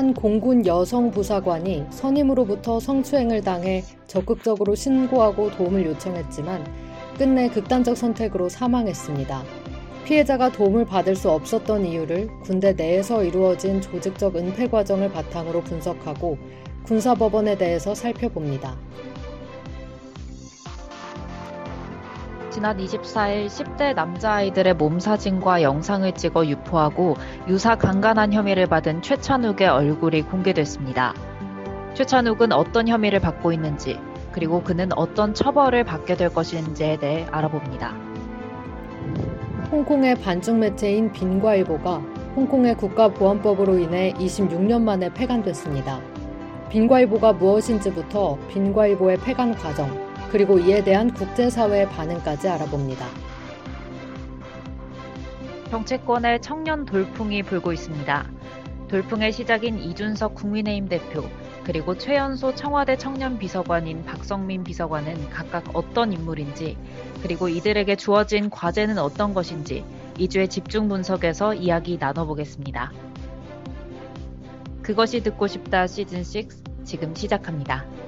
한 공군 여성 부사관이 선임으로부터 성추행을 당해 적극적으로 신고하고 도움을 요청했지만 끝내 극단적 선택으로 사망했습니다. 피해자가 도움을 받을 수 없었던 이유를 군대 내에서 이루어진 조직적 은폐 과정을 바탕으로 분석하고 군사법원에 대해서 살펴봅니다. 지난 24일 10대 남자아이들의 몸사진과 영상을 찍어 유포하고 유사 강간한 혐의를 받은 최찬욱의 얼굴이 공개됐습니다. 최찬욱은 어떤 혐의를 받고 있는지, 그리고 그는 어떤 처벌을 받게 될 것인지에 대해 알아봅니다. 홍콩의 반중 매체인 빈과일보가 홍콩의 국가보안법으로 인해 26년 만에 폐간됐습니다. 빈과일보가 무엇인지부터 빈과일보의 폐간 과정, 그리고 이에 대한 국제사회의 반응까지 알아봅니다. 정치권에 청년 돌풍이 불고 있습니다. 돌풍의 시작인 이준석 국민의힘 대표, 그리고 최연소 청와대 청년 비서관인 박성민 비서관은 각각 어떤 인물인지, 그리고 이들에게 주어진 과제는 어떤 것인지 2주의 집중 분석에서 이야기 나눠보겠습니다. 그것이 듣고 싶다 시즌 6 지금 시작합니다.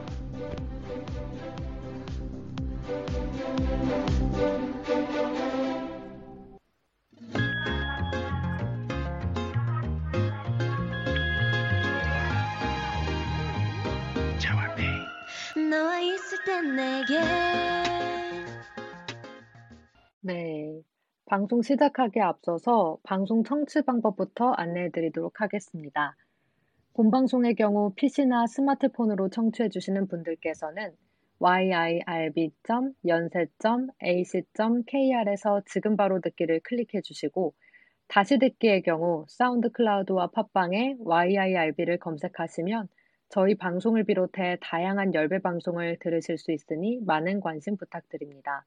네. 방송 시작하기에 앞서서 방송 청취 방법부터 안내해 드리도록 하겠습니다. 본방송의 경우 PC나 스마트폰으로 청취해 주시는 분들께서는 yirb.연세.ac.kr에서 지금 바로 듣기를 클릭해 주시고 다시 듣기의 경우 사운드 클라우드와 팟빵에 yirb를 검색하시면 저희 방송을 비롯해 다양한 열배 방송을 들으실 수 있으니 많은 관심 부탁드립니다.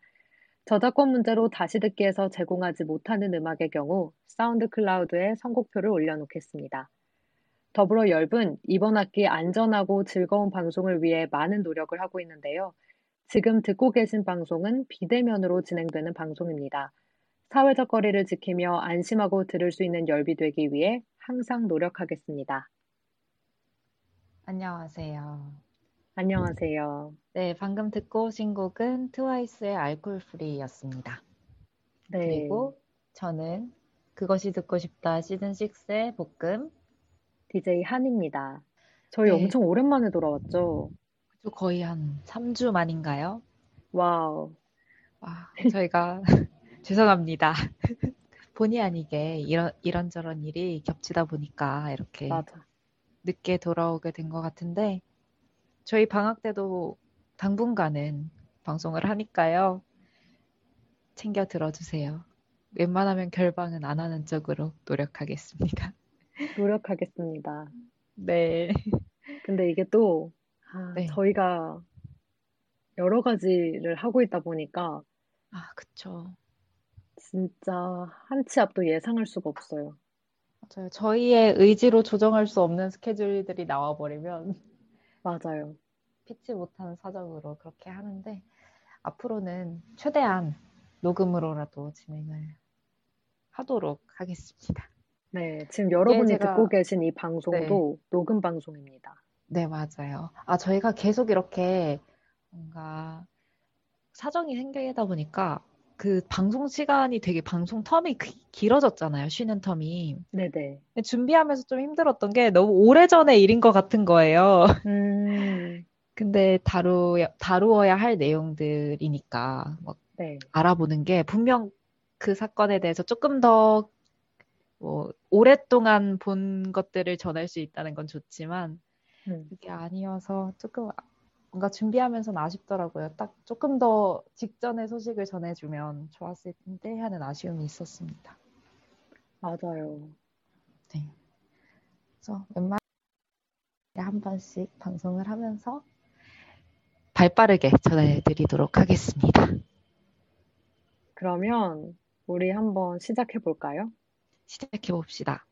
저작권 문제로 다시 듣기에서 제공하지 못하는 음악의 경우 사운드 클라우드에 선곡표를 올려놓겠습니다. 더불어 열분 이번 학기 안전하고 즐거운 방송을 위해 많은 노력을 하고 있는데요. 지금 듣고 계신 방송은 비대면으로 진행되는 방송입니다. 사회적 거리를 지키며 안심하고 들을 수 있는 열비 되기 위해 항상 노력하겠습니다. 안녕하세요. 안녕하세요. 네, 방금 듣고 오신 곡은 트와이스의 Alcohol-Free였습니다. 네. 그리고 저는 그것이 듣고 싶다 시즌 6의 볶음 DJ 한입니다. 저희 네. 엄청 오랜만에 돌아왔죠? 거의 한 3주 만인가요? 와우. 와, 저희가 죄송합니다. 본의 아니게 이런 이런저런 일이 겹치다 보니까 이렇게 맞아. 늦게 돌아오게 된 것 같은데 저희 방학 때도 당분간은 방송을 하니까요. 챙겨 들어주세요. 웬만하면 결방은 안 하는 쪽으로 노력하겠습니다. 노력하겠습니다. 네. 근데 이게 또 아, 네. 저희가 여러 가지를 하고 있다 보니까 아, 그쵸. 진짜 한 치 앞도 예상할 수가 없어요. 맞아요. 저희의 의지로 조정할 수 없는 스케줄들이 나와버리면 맞아요. 피치 못하는 사정으로 그렇게 하는데 앞으로는 최대한 녹음으로라도 진행을 하도록 하겠습니다. 네, 지금 여러분이 제가... 듣고 계신 이 방송도 네. 녹음 방송입니다. 네, 맞아요. 아, 저희가 계속 이렇게 뭔가 사정이 생기다 보니까 그 방송 시간이 되게 방송 텀이 길어졌잖아요. 쉬는 텀이. 네네. 준비하면서 좀 힘들었던 게 너무 오래전의 일인 것 같은 거예요. 음. 근데 다루, 다루어야 할 내용들이니까 막 네. 알아보는 게 분명 그 사건에 대해서 조금 더 뭐, 오랫동안 본 것들을 전할 수 있다는 건 좋지만 음. 그게 아니어서 조금 뭔가 준비하면서는 아쉽더라고요. 딱 조금 더 직전에 소식을 전해주면 좋았을 텐데 하는 아쉬움이 있었습니다. 맞아요. 네. 그래서 웬만한 한 번씩 방송을 하면서 발 빠르게 전해드리도록 하겠습니다. 그러면 우리 한번 시작해 볼까요? 시작해 봅시다.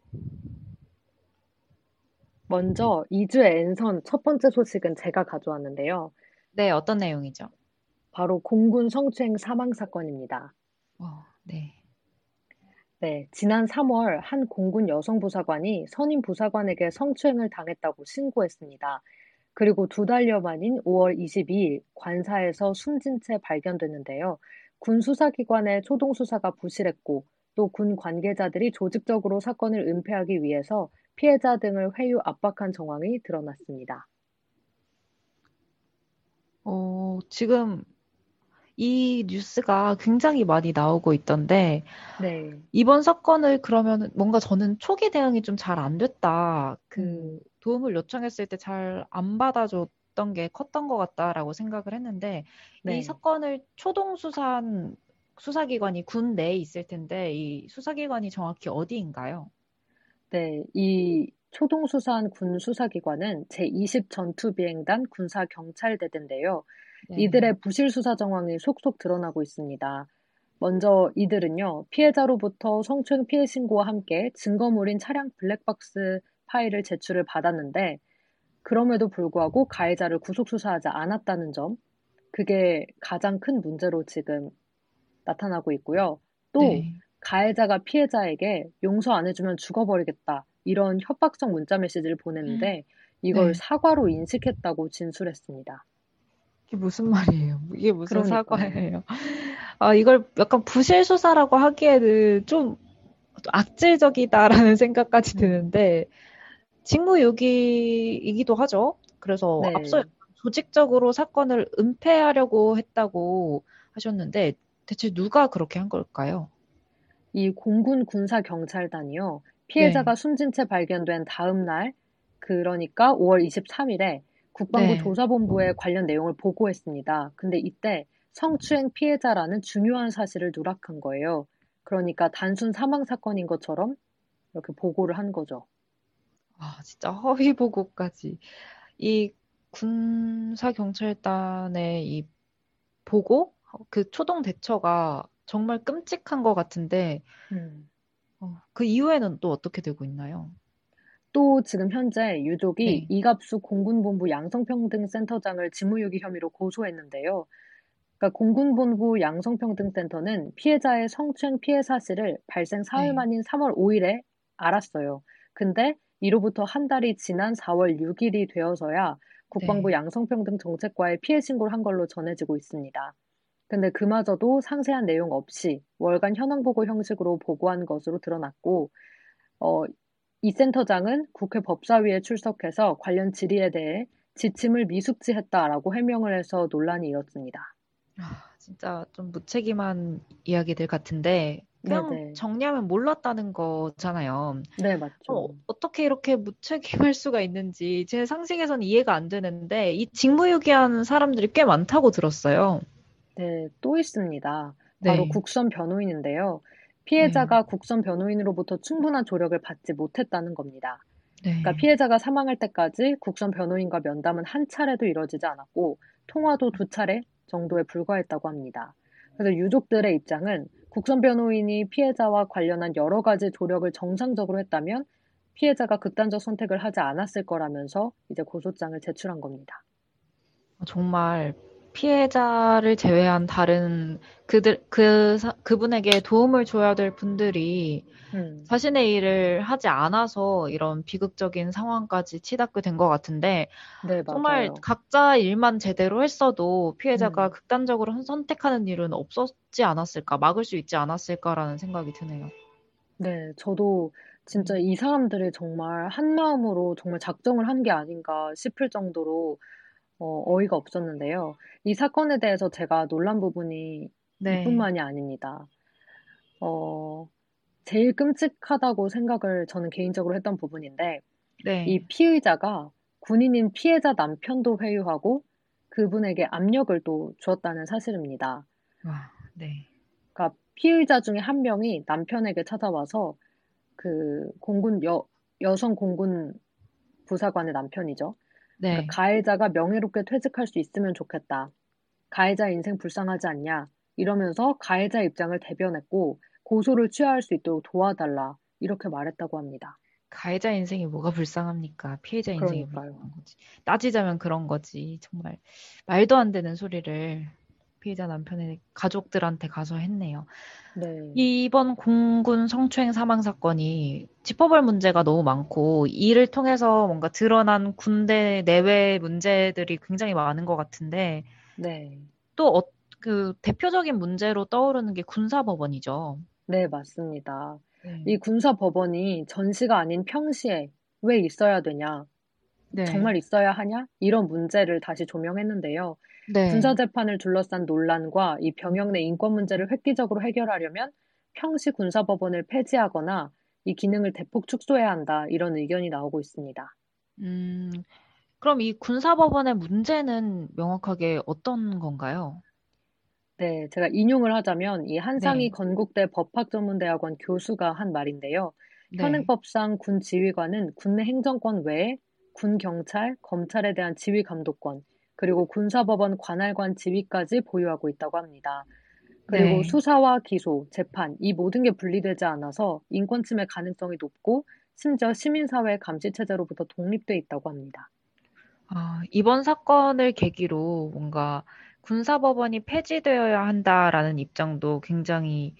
먼저 2주의 N선 첫 번째 소식은 제가 가져왔는데요. 네, 어떤 내용이죠? 바로 공군 성추행 사망 사건입니다. 어, 네. 네, 지난 3월 한 공군 여성 부사관이 선임 부사관에게 성추행을 당했다고 신고했습니다. 그리고 두 달여 만인 5월 22일 관사에서 숨진 채 발견됐는데요. 군 수사기관의 초동 수사가 부실했고 또 군 관계자들이 조직적으로 사건을 은폐하기 위해서 피해자 등을 회유 압박한 정황이 드러났습니다. 어, 지금 이 뉴스가 굉장히 많이 나오고 있던데, 네. 이번 사건을 그러면 뭔가 저는 초기 대응이 좀 잘 안 됐다. 그 음. 도움을 요청했을 때 잘 안 받아줬던 게 컸던 것 같다라고 생각을 했는데, 네. 이 사건을 초동 수사한 수사기관이 군 내에 있을 텐데, 이 수사기관이 정확히 어디인가요? 네, 이 초동 수사한 군 수사기관은 제20 전투비행단 군사경찰대대인데요. 네. 이들의 부실 수사 정황이 속속 드러나고 있습니다. 먼저 이들은요, 피해자로부터 성추행 피해 신고와 함께 증거물인 차량 블랙박스 파일을 제출을 받았는데, 그럼에도 불구하고 가해자를 구속 수사하지 않았다는 점, 그게 가장 큰 문제로 지금 나타나고 있고요. 또 네. 가해자가 피해자에게 용서 안 해주면 죽어버리겠다 이런 협박성 문자 메시지를 보냈는데 이걸 네. 사과로 인식했다고 진술했습니다. 이게 무슨 말이에요? 이게 무슨 그러니까요. 사과예요? 아, 이걸 약간 부실 수사라고 하기에는 좀 악질적이다라는 생각까지 음. 드는데 직무유기이기도 하죠. 그래서 네. 앞서 조직적으로 사건을 은폐하려고 했다고 하셨는데 대체 누가 그렇게 한 걸까요? 이 공군 군사 경찰단이요. 피해자가 네. 숨진 채 발견된 다음 날, 그러니까 5월 23일에 국방부 네. 조사본부에 관련 내용을 보고했습니다. 근데 이때 성추행 피해자라는 중요한 사실을 누락한 거예요. 그러니까 단순 사망 사건인 것처럼 이렇게 보고를 한 거죠. 아, 진짜 허위 보고까지. 이 군사 경찰단의 이 보고, 그 초동 대처가 정말 끔찍한 것 같은데, 음. 어, 그 이후에는 또 어떻게 되고 있나요? 또 지금 현재 유족이 네. 이갑수 공군본부 양성평등센터장을 직무유기 혐의로 고소했는데요. 그러니까 공군본부 양성평등센터는 피해자의 성추행 피해 사실을 발생 사흘 네. 만인 3월 5일에 알았어요. 근데 이로부터 한 달이 지난 4월 6일이 되어서야 국방부 네. 양성평등 정책과에 피해 신고를 한 걸로 전해지고 있습니다. 근데 그마저도 상세한 내용 없이 월간 현황 보고 형식으로 보고한 것으로 드러났고, 어, 이 센터장은 국회 법사위에 출석해서 관련 질의에 대해 지침을 미숙지했다라고 해명을 해서 논란이 일었습니다. 아, 진짜 좀 무책임한 이야기들 같은데 그냥 네네. 정리하면 몰랐다는 거잖아요. 네, 맞죠. 어, 어떻게 이렇게 무책임할 수가 있는지 제 상식에서는 이해가 안 되는데 이 직무유기한 사람들이 꽤 많다고 들었어요. 네, 또 있습니다. 바로 네. 국선 변호인인데요. 피해자가 네. 국선 변호인으로부터 충분한 조력을 받지 못했다는 겁니다. 네. 그러니까 피해자가 사망할 때까지 국선 변호인과 면담은 한 차례도 이뤄지지 않았고 통화도 두 차례 정도에 불과했다고 합니다. 그래서 유족들의 입장은 국선 변호인이 피해자와 관련한 여러 가지 조력을 정상적으로 했다면 피해자가 극단적 선택을 하지 않았을 거라면서 이제 고소장을 제출한 겁니다. 정말 피해자를 제외한 다른 그들 그 그분에게 도움을 줘야 될 분들이 음. 자신의 일을 하지 않아서 이런 비극적인 상황까지 치닫게 된 것 같은데 네, 정말 각자 일만 제대로 했어도 피해자가 음. 극단적으로 선택하는 일은 없었지 않았을까 막을 수 있지 않았을까라는 생각이 드네요. 네, 저도 진짜 이 사람들이 정말 한 마음으로 정말 작정을 한 게 아닌가 싶을 정도로 어, 어이가 없었는데요. 이 사건에 대해서 제가 놀란 부분이 네. 이뿐만이 아닙니다. 어, 제일 끔찍하다고 생각을 저는 개인적으로 했던 부분인데, 네. 이 피의자가 군인인 피해자 남편도 회유하고 그분에게 압력을 또 주었다는 사실입니다. 와, 네. 그러니까 피의자 중에 한 명이 남편에게 찾아와서 그 공군 여, 여성 공군 부사관의 남편이죠. 네. 그러니까 가해자가 명예롭게 퇴직할 수 있으면 좋겠다. 가해자 인생 불쌍하지 않냐. 이러면서 가해자 입장을 대변했고 고소를 취하할 수 있도록 도와달라. 이렇게 말했다고 합니다. 가해자 인생이 뭐가 불쌍합니까? 피해자 인생이 그러니까요. 불쌍한 거지. 따지자면 그런 거지. 정말 말도 안 되는 소리를 피해자 남편의 가족들한테 가서 했네요. 네. 이번 공군 성추행 사망 사건이 짚어볼 문제가 너무 많고 이를 통해서 뭔가 드러난 군대 내외 문제들이 굉장히 많은 것 같은데 네. 또 어, 그 대표적인 문제로 떠오르는 게 군사법원이죠. 네, 맞습니다. 네. 이 군사법원이 전시가 아닌 평시에 왜 있어야 되냐? 네. 정말 있어야 하냐? 이런 문제를 다시 조명했는데요. 네. 군사 재판을 둘러싼 논란과 이 병역 내 인권 문제를 획기적으로 해결하려면 평시 군사법원을 폐지하거나 이 기능을 대폭 축소해야 한다. 이런 의견이 나오고 있습니다. 음, 그럼 이 군사법원의 문제는 명확하게 어떤 건가요? 네, 제가 인용을 하자면 이 한상희 네. 건국대 법학전문대학원 교수가 한 말인데요. 네. 현행법상 군 지휘관은 군내 행정권 외에 군 경찰, 검찰에 대한 지휘 감독권, 그리고 군사법원 관할관 지위까지 보유하고 있다고 합니다. 그리고 네. 수사와 기소, 재판 이 모든 게 분리되지 않아서 인권 침해 가능성이 높고 심지어 시민사회 감시 체제로부터 독립돼 있다고 합니다. 아, 이번 사건을 계기로 뭔가 군사법원이 폐지되어야 한다라는 입장도 굉장히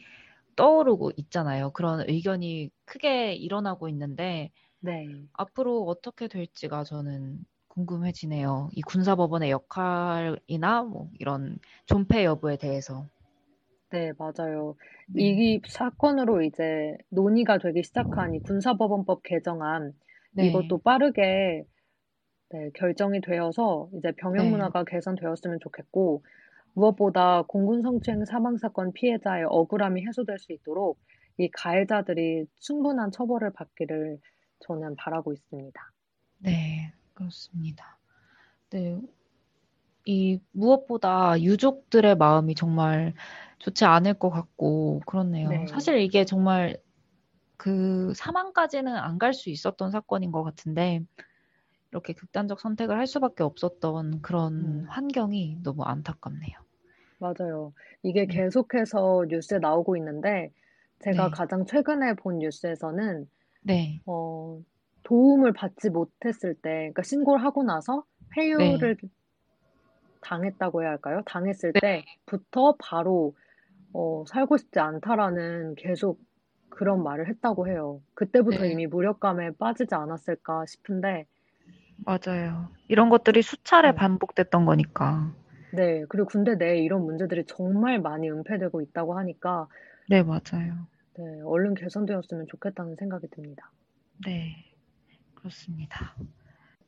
떠오르고 있잖아요. 그런 의견이 크게 일어나고 있는데 네. 앞으로 어떻게 될지가 저는 궁금해지네요. 이 군사법원의 역할이나 뭐 이런 존폐 여부에 대해서. 네, 맞아요. 네. 이 사건으로 이제 논의가 되기 시작한 이 군사법원법 개정안 네. 이것도 빠르게 네, 결정이 되어서 이제 병역 네. 문화가 개선되었으면 좋겠고 무엇보다 공군 성추행 사망 사건 피해자의 억울함이 해소될 수 있도록 이 가해자들이 충분한 처벌을 받기를 저는 바라고 있습니다. 네, 그렇습니다. 네. 이 무엇보다 유족들의 마음이 정말 좋지 않을 것 같고 그렇네요. 네. 사실 이게 정말 그 사망까지는 안 갈 수 있었던 사건인 것 같은데 이렇게 극단적 선택을 할 수밖에 없었던 그런 음. 환경이 너무 안타깝네요. 맞아요. 이게 네. 계속해서 뉴스에 나오고 있는데 제가 네. 가장 최근에 본 뉴스에서는 네. 어, 도움을 받지 못했을 때, 그러니까 신고를 하고 나서 회유를 네. 당했다고 해야 할까요? 당했을 네. 때부터 바로 어, 살고 싶지 않다라는 계속 그런 말을 했다고 해요. 그때부터 네. 이미 무력감에 빠지지 않았을까 싶은데. 맞아요. 이런 것들이 수차례 네. 반복됐던 거니까. 네, 그리고 군대 내에 이런 문제들이 정말 많이 은폐되고 있다고 하니까. 네, 맞아요. 네, 얼른 개선되었으면 좋겠다는 생각이 듭니다. 네. 그렇습니다.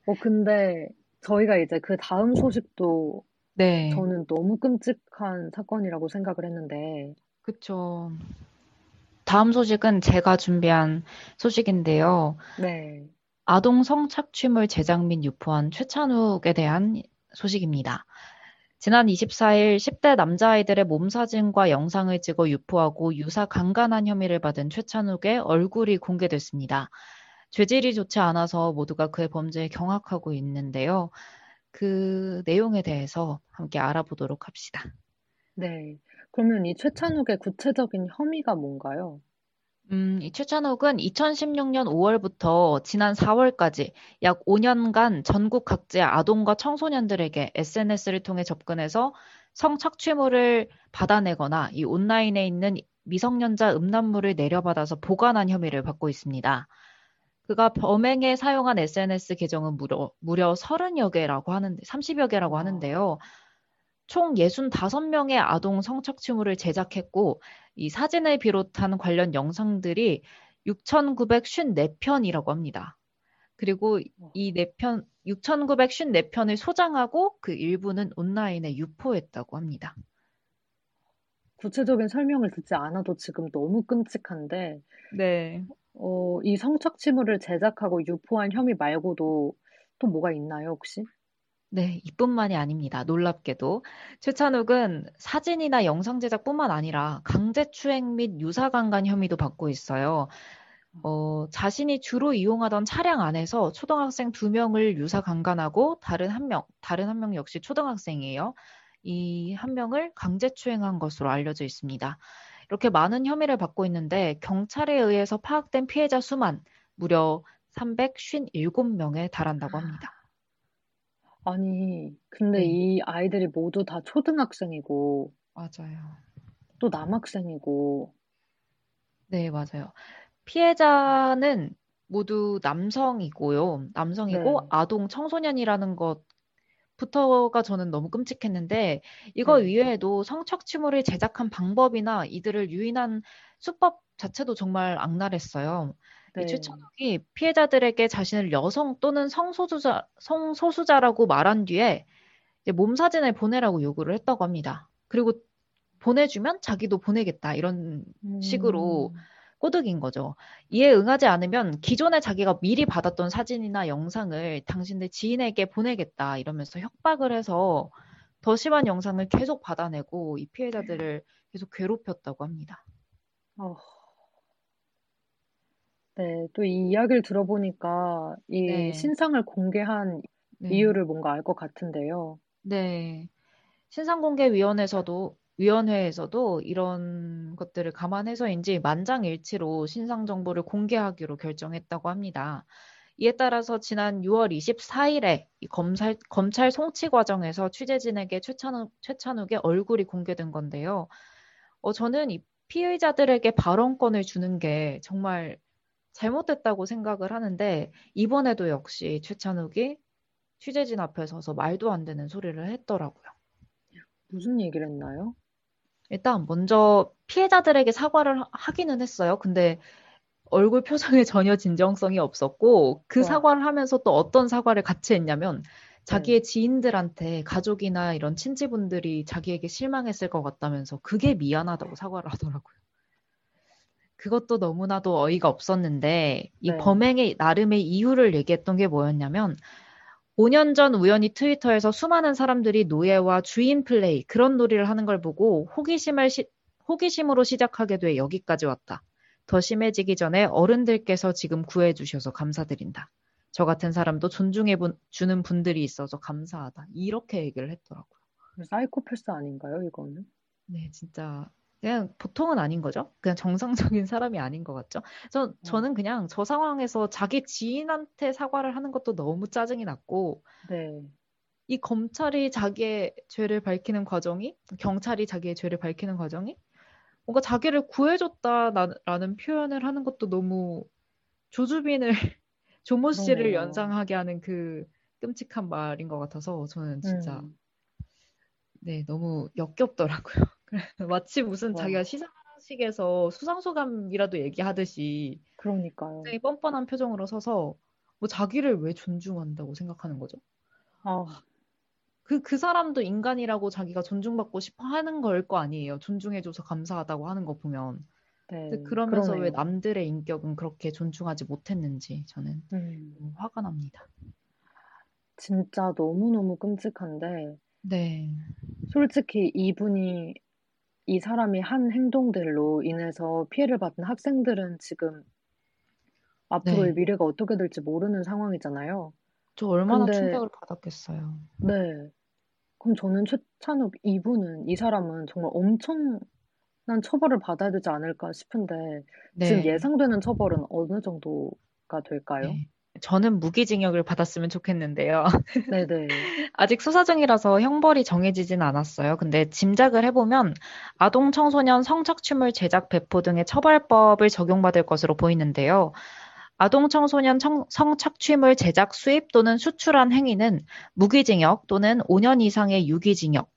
어, 근데 저희가 이제 그 다음 소식도 네. 저는 너무 끔찍한 사건이라고 생각을 했는데. 그쵸. 다음 소식은 제가 준비한 소식인데요. 네. 아동 성착취물 제작 및 유포한 최찬욱에 대한 소식입니다. 지난 24일 10대 남자아이들의 몸 사진과 영상을 찍어 유포하고 유사 강간한 혐의를 받은 최찬욱의 얼굴이 공개됐습니다. 죄질이 좋지 않아서 모두가 그의 범죄에 경악하고 있는데요. 그 내용에 대해서 함께 알아보도록 합시다. 네. 그러면 이 최찬욱의 구체적인 혐의가 뭔가요? 음, 이 최찬욱은 2016년 5월부터 지난 4월까지 약 5년간 전국 각지의 아동과 청소년들에게 SNS를 통해 접근해서 성착취물을 받아내거나 이 온라인에 있는 미성년자 음란물을 내려받아서 보관한 혐의를 받고 있습니다. 그가 범행에 사용한 SNS 계정은 무려, 무려 30여 개라고 하는데, 30여 개라고 하는데요. 총 65명의 아동 성착취물을 제작했고, 이 사진을 비롯한 관련 영상들이 6,954편이라고 합니다. 그리고 이 4편, 6,954편을 소장하고 그 일부는 온라인에 유포했다고 합니다. 구체적인 설명을 듣지 않아도 지금 너무 끔찍한데, 네. 어, 이 성착취물을 제작하고 유포한 혐의 말고도 또 뭐가 있나요, 혹시? 네, 이뿐만이 아닙니다. 놀랍게도 최찬욱은 사진이나 영상 제작뿐만 아니라 강제추행 및 유사강간 혐의도 받고 있어요. 어, 자신이 주로 이용하던 차량 안에서 초등학생 두 명을 유사 강간하고 다른 한 명, 다른 한 명 역시 초등학생이에요. 이 한 명을 강제추행한 것으로 알려져 있습니다. 이렇게 많은 혐의를 받고 있는데 경찰에 의해서 파악된 피해자 수만 무려 357명에 달한다고 합니다. 아니, 근데 네. 이 아이들이 모두 다 초등학생이고, 맞아요. 또 남학생이고. 네, 맞아요. 피해자는 모두 남성이고요. 남성이고 네. 아동 청소년이라는 것 부터가 저는 너무 끔찍했는데 이거 네. 이외에도 성착취물을 제작한 방법이나 이들을 유인한 수법 자체도 정말 악랄했어요. 네. 이 최찬욱이 피해자들에게 자신을 여성 또는 성소수자, 성소수자라고 말한 뒤에 몸 사진을 보내라고 요구를 했다고 합니다. 그리고 보내주면 자기도 보내겠다 이런 식으로 음. 꼬드긴 거죠. 이에 응하지 않으면 기존에 자기가 미리 받았던 사진이나 영상을 당신들 지인에게 보내겠다 이러면서 협박을 해서 더 심한 영상을 계속 받아내고 이 피해자들을 계속 괴롭혔다고 합니다. 어. 네, 또 이 이야기를 들어보니까 이 네. 신상을 공개한 네. 이유를 뭔가 알 것 같은데요. 네. 신상공개위원회에서도 위원회에서도 이런 것들을 감안해서인지 만장일치로 신상 정보를 공개하기로 결정했다고 합니다. 이에 따라서 지난 6월 24일에 검찰, 검찰 송치 과정에서 취재진에게 최찬욱, 최찬욱의 얼굴이 공개된 건데요. 어, 저는 이 피의자들에게 발언권을 주는 게 정말 잘못됐다고 생각을 하는데 이번에도 역시 최찬욱이 취재진 앞에 서서 말도 안 되는 소리를 했더라고요. 무슨 얘기를 했나요? 일단 먼저 피해자들에게 사과를 하기는 했어요. 근데 얼굴 표정에 전혀 진정성이 없었고 그 와. 사과를 하면서 또 어떤 사과를 같이 했냐면 자기의 네. 지인들한테 가족이나 이런 친지분들이 자기에게 실망했을 것 같다면서 그게 미안하다고 사과를 하더라고요. 그것도 너무나도 어이가 없었는데 이 네. 범행의 나름의 이유를 얘기했던 게 뭐였냐면 5년 전 우연히 트위터에서 수많은 사람들이 노예와 주인 플레이 그런 놀이를 하는 걸 보고 호기심을 시, 호기심으로 시작하게 돼 여기까지 왔다. 더 심해지기 전에 어른들께서 지금 구해 주셔서 감사드린다. 저 같은 사람도 존중해 주는 분들이 있어서 감사하다. 이렇게 얘기를 했더라고요. 사이코패스 아닌가요, 이거는? 네, 진짜 그냥 보통은 아닌 거죠. 그냥 정상적인 사람이 아닌 것 같죠. 저, 음. 저는 그냥 저 상황에서 자기 지인한테 사과를 하는 것도 너무 짜증이 났고, 네. 이 검찰이 자기의 죄를 밝히는 과정이, 경찰이 자기의 죄를 밝히는 과정이, 뭔가 자기를 구해줬다라는 표현을 하는 것도 너무 조주빈을, 조모 씨를 그러네요. 연상하게 하는 그 끔찍한 말인 것 같아서 저는 진짜, 음. 네, 너무 역겹더라고요. 마치 무슨 와. 자기가 시상식에서 수상소감이라도 얘기하듯이 그러니까요. 굉장히 뻔뻔한 표정으로 서서 뭐 자기를 왜 존중한다고 생각하는 거죠? 아. 그, 그 사람도 인간이라고 자기가 존중받고 싶어 하는 걸 거 아니에요. 존중해줘서 감사하다고 하는 거 보면. 네, 그러면서 그러네요. 왜 남들의 인격은 그렇게 존중하지 못했는지 저는 음. 화가 납니다. 진짜 너무너무 끔찍한데. 네. 솔직히 이분이 이 사람이 한 행동들로 인해서 피해를 받은 학생들은 지금 앞으로의 네. 미래가 어떻게 될지 모르는 상황이잖아요. 저 얼마나 근데, 충격을 받았겠어요. 네. 그럼 저는 최찬욱 이분은 이 사람은 정말 엄청난 처벌을 받아야 되지 않을까 싶은데 네. 지금 예상되는 처벌은 어느 정도가 될까요? 네. 저는 무기징역을 받았으면 좋겠는데요. 네네. 아직 수사 중이라서 형벌이 정해지진 않았어요. 근데 짐작을 해보면 아동 청소년 성착취물 제작 배포 등의 처벌법을 적용받을 것으로 보이는데요. 아동 청소년 청, 성착취물 제작 수입 또는 수출한 행위는 무기징역 또는 5년 이상의 유기징역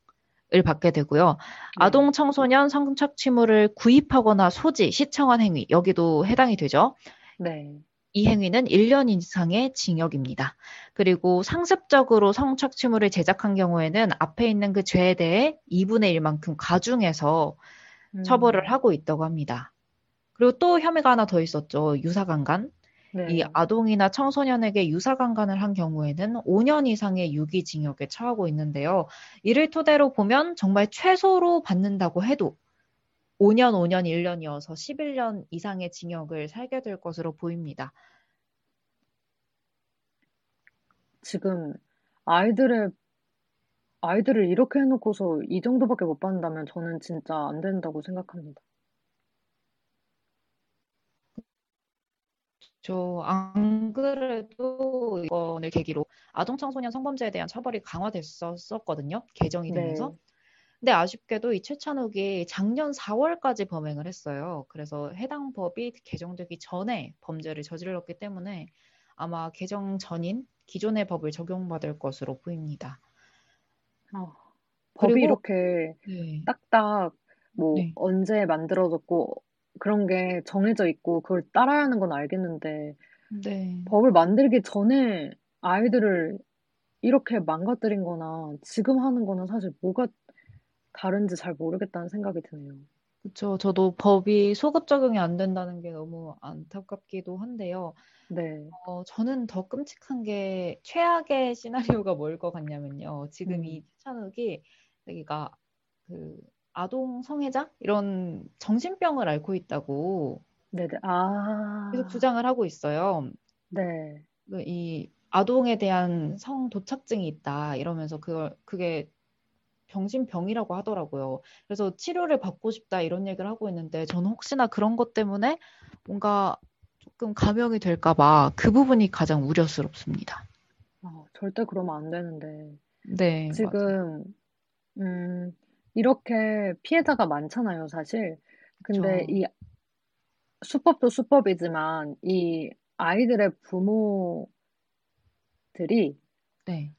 을 받게 되고요. 네. 아동 청소년 성착취물을 구입하거나 소지, 시청한 행위 여기도 해당이 되죠. 네. 이 행위는 1년 이상의 징역입니다. 그리고 상습적으로 성착취물을 제작한 경우에는 앞에 있는 그 죄에 대해 2분의 1만큼 가중해서 음. 처벌을 하고 있다고 합니다. 그리고 또 혐의가 하나 더 있었죠. 유사강간. 네. 이 아동이나 청소년에게 유사강간을 한 경우에는 5년 이상의 유기징역에 처하고 있는데요. 이를 토대로 보면 정말 최소로 받는다고 해도 5년, 5년, 1년이어서 11년 이상의 징역을 살게 될 것으로 보입니다. 지금 아이들의 아이들을 이렇게 해놓고서 이 정도밖에 못 받는다면 저는 진짜 안 된다고 생각합니다. 그렇죠. 안 그래도 이번을 계기로 아동 청소년 성범죄에 대한 처벌이 강화됐었거든요. 개정이 되면서. 네. 근데 아쉽게도 이 최찬욱이 작년 4월까지 범행을 했어요. 그래서 해당 법이 개정되기 전에 범죄를 저질렀기 때문에 아마 개정 전인 기존의 법을 적용받을 것으로 보입니다. 어, 법이 이렇게 네. 딱딱 뭐 네. 언제 만들어졌고 그런 게 정해져 있고 그걸 따라야 하는 건 알겠는데 네. 법을 만들기 전에 아이들을 이렇게 망가뜨린 거나 지금 하는 거는 사실 뭐가 다른지 잘 모르겠다는 생각이 드네요. 그렇죠. 저도 법이 소급 적용이 안 된다는 게 너무 안타깝기도 한데요. 네. 어, 저는 더 끔찍한 게 최악의 시나리오가 뭘 것 같냐면요. 지금 음. 이 최찬욱이 여기가 그 아동 성애자 이런 정신병을 앓고 있다고 네네. 아. 계속 주장을 하고 있어요. 네. 그이 아동에 대한 성 도착증이 있다 이러면서 그걸 그게 병신병이라고 하더라고요. 그래서 치료를 받고 싶다 이런 얘기를 하고 있는데 저는 혹시나 그런 것 때문에 뭔가 조금 감염이 될까봐 그 부분이 가장 우려스럽습니다. 아, 절대 그러면 안 되는데. 네. 지금 음, 이렇게 피해자가 많잖아요, 사실. 근데 그쵸. 이 수법도 수법이지만 이 아이들의 부모들이 네.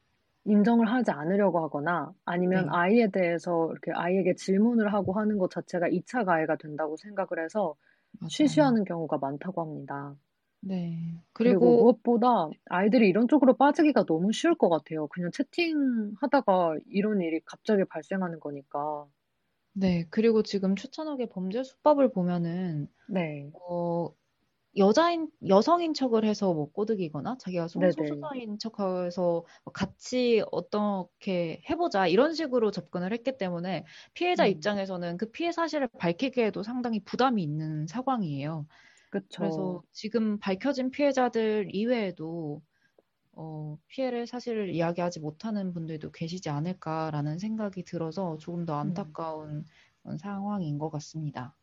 인정을 하지 않으려고 하거나 아니면 네. 아이에 대해서 이렇게 아이에게 질문을 하고 하는 것 자체가 2차 가해가 된다고 생각을 해서 맞아요. 쉬쉬하는 경우가 많다고 합니다. 네. 그리고, 그리고 무엇보다 아이들이 이런 쪽으로 빠지기가 너무 쉬울 것 같아요. 그냥 채팅하다가 이런 일이 갑자기 발생하는 거니까. 네. 그리고 지금 추천하게 범죄 수법을 보면은 네. 어, 여자인 여성인 척을 해서 뭐 꼬드기거나 자기가 성소수자인 척해서 뭐 같이 어떻게 해보자 이런 식으로 접근을 했기 때문에 피해자 음. 입장에서는 그 피해 사실을 밝히기에도 상당히 부담이 있는 상황이에요. 그쵸. 그래서 지금 밝혀진 피해자들 이외에도 어, 피해를 사실 이야기하지 못하는 분들도 계시지 않을까라는 생각이 들어서 조금 더 음. 안타까운 음. 상황인 것 같습니다.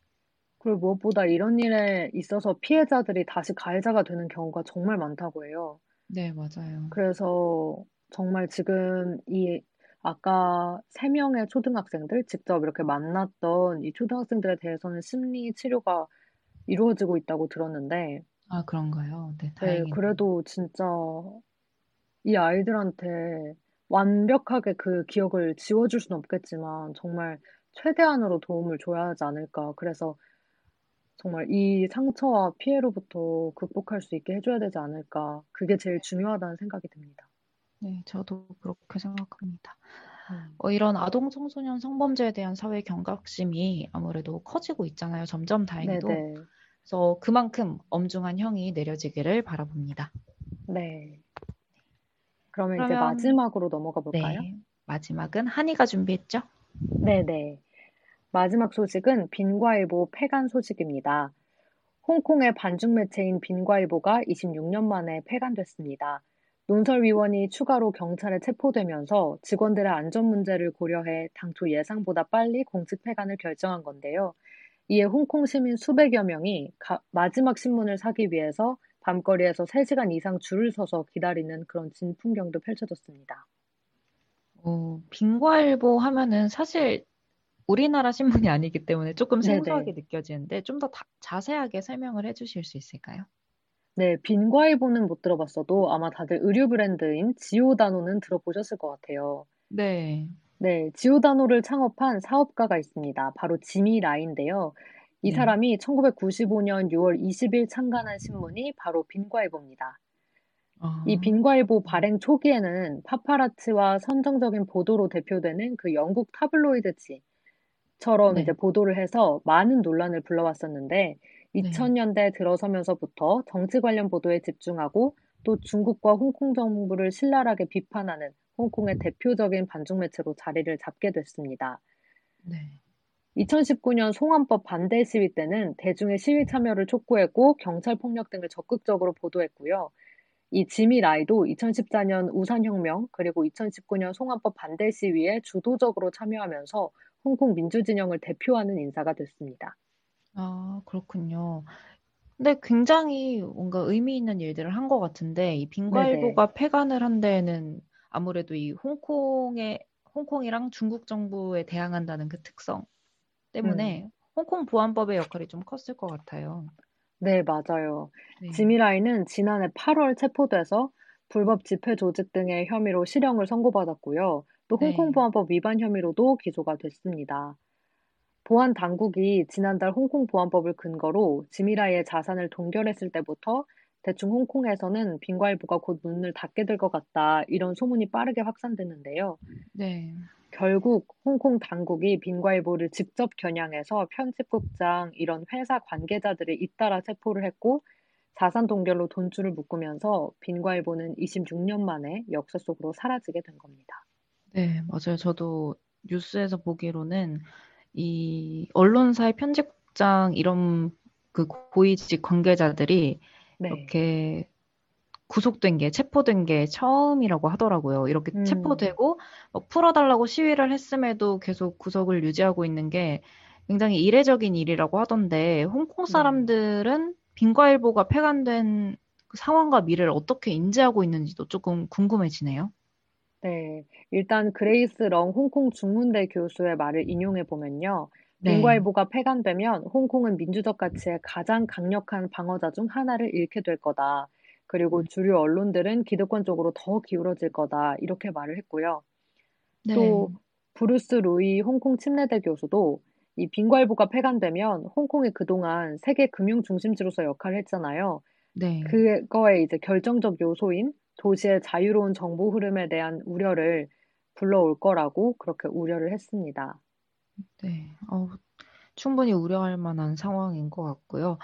그리고 무엇보다 이런 일에 있어서 피해자들이 다시 가해자가 되는 경우가 정말 많다고 해요. 네, 맞아요. 그래서 정말 지금 이 아까 세 명의 초등학생들 직접 이렇게 만났던 이 초등학생들에 대해서는 심리 치료가 이루어지고 있다고 들었는데 아, 그런가요? 네, 네, 그래도 진짜 이 아이들한테 완벽하게 그 기억을 지워줄 수는 없겠지만 정말 최대한으로 도움을 줘야 하지 않을까. 그래서 정말 이 상처와 피해로부터 극복할 수 있게 해줘야 되지 않을까. 그게 제일 중요하다는 생각이 듭니다. 네, 저도 그렇게 생각합니다. 음. 어, 이런 아동 청소년 성범죄에 대한 사회 경각심이 아무래도 커지고 있잖아요. 점점 다행히도. 네네. 그래서 그만큼 엄중한 형이 내려지기를 바라봅니다. 네. 그러면, 그러면 이제 마지막으로 넘어가 볼까요? 네. 마지막은 한이가 준비했죠? 네네. 마지막 소식은 빈과일보 폐간 소식입니다. 홍콩의 반중 매체인 빈과일보가 26년 만에 폐간됐습니다. 논설위원이 추가로 경찰에 체포되면서 직원들의 안전 문제를 고려해 당초 예상보다 빨리 공식 폐간을 결정한 건데요. 이에 홍콩 시민 수백여 명이 가, 마지막 신문을 사기 위해서 밤거리에서 3시간 이상 줄을 서서 기다리는 그런 진풍경도 펼쳐졌습니다. 어, 빈과일보 하면은 사실 우리나라 신문이 아니기 때문에 조금 생소하게 네네. 느껴지는데 좀 더 자세하게 설명을 해주실 수 있을까요? 네, 빈과일보는 못 들어봤어도 아마 다들 의류 브랜드인 지오다노는 들어보셨을 것 같아요. 네. 네, 지오다노를 창업한 사업가가 있습니다. 바로 지미 라인데요. 이 네. 사람이 1995년 6월 20일 창간한 신문이 바로 빈과일보입니다. 아. 이 빈과일보 발행 초기에는 파파라치와 선정적인 보도로 대표되는 그 영국 타블로이드지 처럼 네. 이제 보도를 해서 많은 논란을 불러왔었는데 2000년대 들어서면서부터 정치 관련 보도에 집중하고 또 중국과 홍콩 정부를 신랄하게 비판하는 홍콩의 대표적인 반중 매체로 자리를 잡게 됐습니다. 네. 2019년 송환법 반대 시위 때는 대중의 시위 참여를 촉구했고 경찰 폭력 등을 적극적으로 보도했고요. 이 지미 라이도 2014년 우산혁명 그리고 2019년 송환법 반대 시위에 주도적으로 참여하면서 홍콩 민주진영을 대표하는 인사가 됐습니다. 아, 그렇군요. 근데 굉장히 뭔가 의미 있는 일들을 한 것 같은데 이 빙과일보가 폐간을 한 데에는 아무래도 이 홍콩의 홍콩이랑 중국 정부에 대항한다는 그 특성 때문에 음. 홍콩 보안법의 역할이 좀 컸을 것 같아요. 네, 맞아요. 네. 지미라이는 지난해 8월 체포돼서 불법 집회 조직 등의 혐의로 실형을 선고받았고요. 또 네. 홍콩 보안법 위반 혐의로도 기소가 됐습니다. 보안 당국이 지난달 홍콩 보안법을 근거로 지미라이의 자산을 동결했을 때부터 대충 홍콩에서는 빙과일보가 곧 문을 닫게 될 것 같다 이런 소문이 빠르게 확산됐는데요. 네. 결국 홍콩 당국이 빙과일보를 직접 겨냥해서 편집국장 이런 회사 관계자들을 잇따라 체포를 했고 자산 동결로 돈줄을 묶으면서 빙과일보는 26년 만에 역사 속으로 사라지게 된 겁니다. 네, 맞아요. 저도 뉴스에서 보기로는 이 언론사의 편집국장 이런 그 고위직 관계자들이 네. 이렇게 구속된 게 체포된 게 처음이라고 하더라고요. 이렇게 음. 체포되고 풀어달라고 시위를 했음에도 계속 구속을 유지하고 있는 게 굉장히 이례적인 일이라고 하던데 홍콩 네. 사람들은 네. 빈과일보가 폐간된 그 상황과 미래를 어떻게 인지하고 있는지도 조금 궁금해지네요. 네. 일단 그레이스 렁 홍콩 중문대 교수의 말을 인용해 보면요. 네. 빈과일보가 폐간되면 홍콩은 민주적 가치의 가장 강력한 방어자 중 하나를 잃게 될 거다. 그리고 음. 주류 언론들은 기득권 쪽으로 더 기울어질 거다. 이렇게 말을 했고요. 네. 또 브루스 루이 홍콩 침례대 교수도 이 빈과일보가 폐간되면 홍콩이 그동안 세계 금융 중심지로서 역할을 했잖아요. 네. 그거의 이제 결정적 요소인 도시의 자유로운 정보 흐름에 대한 우려를 불러올 거라고 그렇게 우려를 했습니다. 네, 어, 충분히 우려할 만한 상황인 것 같고요.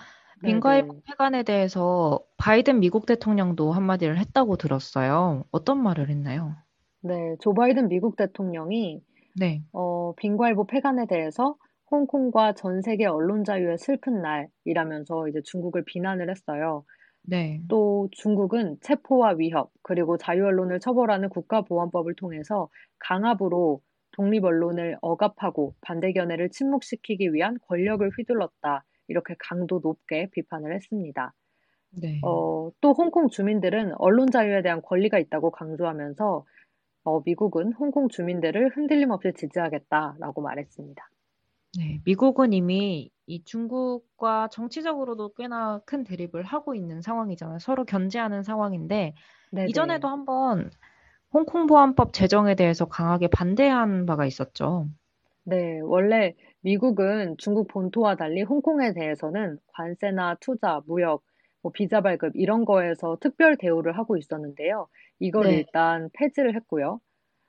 빈과일보 폐간에 대해서 바이든 미국 대통령도 한마디를 했다고 들었어요. 어떤 말을 했나요? 네, 조 바이든 미국 대통령이 네. 어, 빙과일보 폐간에 대해서 홍콩과 전 세계 언론 자유의 슬픈 날이라면서 이제 중국을 비난을 했어요. 네. 또 중국은 체포와 위협, 그리고 자유 언론을 처벌하는 국가보안법을 통해서 강압으로 독립 언론을 억압하고 반대 견해를 침묵시키기 위한 권력을 휘둘렀다. 이렇게 강도 높게 비판을 했습니다. 네. 어, 또 홍콩 주민들은 언론 자유에 대한 권리가 있다고 강조하면서 어, 미국은 홍콩 주민들을 흔들림 없이 지지하겠다라고 말했습니다. 네, 미국은 이미 이 중국과 정치적으로도 꽤나 큰 대립을 하고 있는 상황이잖아요. 서로 견제하는 상황인데 네네. 이전에도 한번 홍콩 보안법 제정에 대해서 강하게 반대한 바가 있었죠. 네, 원래 미국은 중국 본토와 달리 홍콩에 대해서는 관세나 투자, 무역, 뭐 비자 발급 이런 거에서 특별 대우를 하고 있었는데요. 이걸 네. 일단 폐지를 했고요.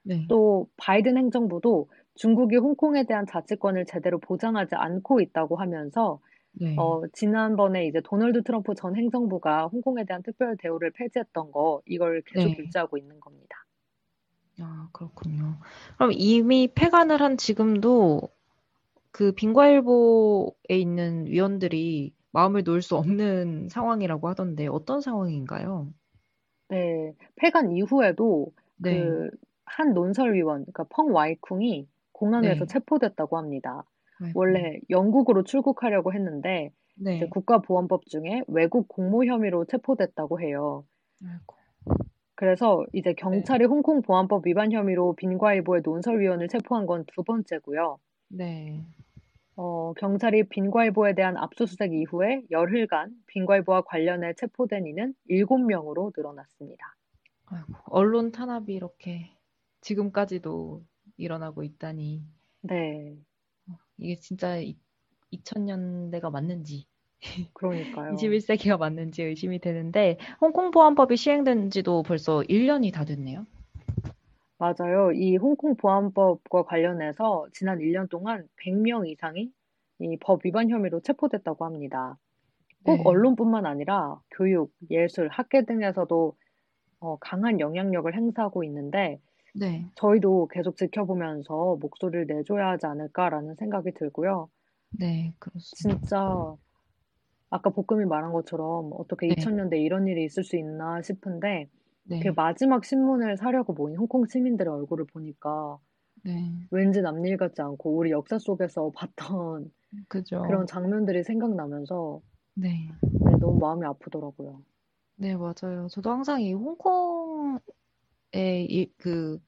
네. 또 바이든 행정부도 중국이 홍콩에 대한 자치권을 제대로 보장하지 않고 있다고 하면서 네. 어, 지난번에 이제 도널드 트럼프 전 행정부가 홍콩에 대한 특별 대우를 폐지했던 거 이걸 계속 네. 유지하고 있는 겁니다. 아, 그렇군요. 그럼 이미 폐간을 한 지금도 그 빙과일보에 있는 위원들이 마음을 놓을 수 없는 상황이라고 하던데 어떤 상황인가요? 네, 폐간 이후에도 네. 그한 논설위원, 그러니까 펑 와이쿵이 공항에서 네. 체포됐다고 합니다. 아이고. 원래 영국으로 출국하려고 했는데 네. 국가보안법 중에 외국 공모 혐의로 체포됐다고 해요. 아이고. 그래서 이제 네. 경찰이 네. 홍콩 보안법 위반 혐의로 빈과일보의 논설위원을 체포한 건 두 번째고요. 네. 어, 경찰이 빈과일보에 대한 압수수색 이후에 열흘간 빈과일보와 관련해 체포된 이는 7명으로 늘어났습니다. 아이고, 언론 탄압이 이렇게 지금까지도 일어나고 있다니. 네. 어, 이게 진짜 2000년대가 맞는지 그러니까요. 21세기가 맞는지 의심이 되는데 홍콩 보안법이 시행된 지도 벌써 1년이 다 됐네요. 맞아요. 이 홍콩 보안법과 관련해서 지난 1년 동안 100명 이상이 이 법 위반 혐의로 체포됐다고 합니다. 꼭 네. 언론뿐만 아니라 교육, 예술, 학계 등에서도 어, 강한 영향력을 행사하고 있는데 네. 저희도 계속 지켜보면서 목소리를 내줘야 하지 않을까라는 생각이 들고요. 네, 그렇습니다. 진짜 아까 볶음이 말한 것처럼 어떻게 네. 2000년대 이런 일이 있을 수 있나 싶은데 네. 그 마지막 신문을 사려고 모인 홍콩 시민들의 얼굴을 보니까 네. 왠지 남일 같지 않고 우리 역사 속에서 봤던 그죠. 그런 장면들이 생각나면서 네. 네, 너무 마음이 아프더라고요. 네, 맞아요. 저도 항상 이 홍콩의 이, 그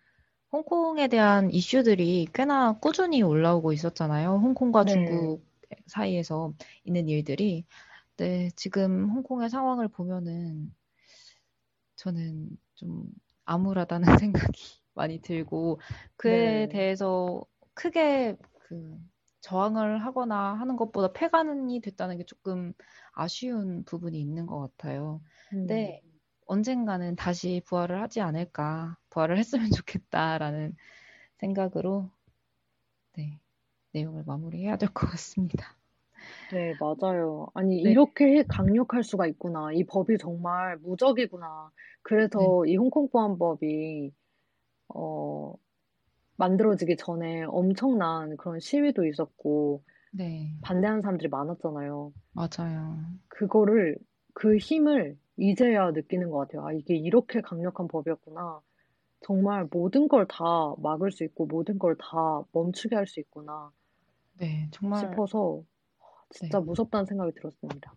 홍콩에 대한 이슈들이 꽤나 꾸준히 올라오고 있었잖아요. 홍콩과 네. 중국 사이에서 있는 일들이. 네, 지금 홍콩의 상황을 보면은 저는 좀 암울하다는 생각이 많이 들고 그에 네. 대해서 크게 그 저항을 하거나 하는 것보다 폐간이 됐다는 게 조금 아쉬운 부분이 있는 것 같아요. 근데 음. 언젠가는 다시 부활을 하지 않을까, 부활을 했으면 좋겠다라는 생각으로 네, 내용을 마무리해야 될 것 같습니다. 네, 맞아요. 아니, 네. 이렇게 강력할 수가 있구나. 이 법이 정말 무적이구나. 그래서 네. 이 홍콩 보안법이, 어, 만들어지기 전에 엄청난 그런 시위도 있었고, 네. 반대하는 사람들이 많았잖아요. 맞아요. 그거를, 그 힘을 이제야 느끼는 것 같아요. 아, 이게 이렇게 강력한 법이었구나. 정말 모든 걸 다 막을 수 있고, 모든 걸 다 멈추게 할 수 있구나. 네, 정말. 싶어서, 진짜 네. 무섭다는 생각이 들었습니다.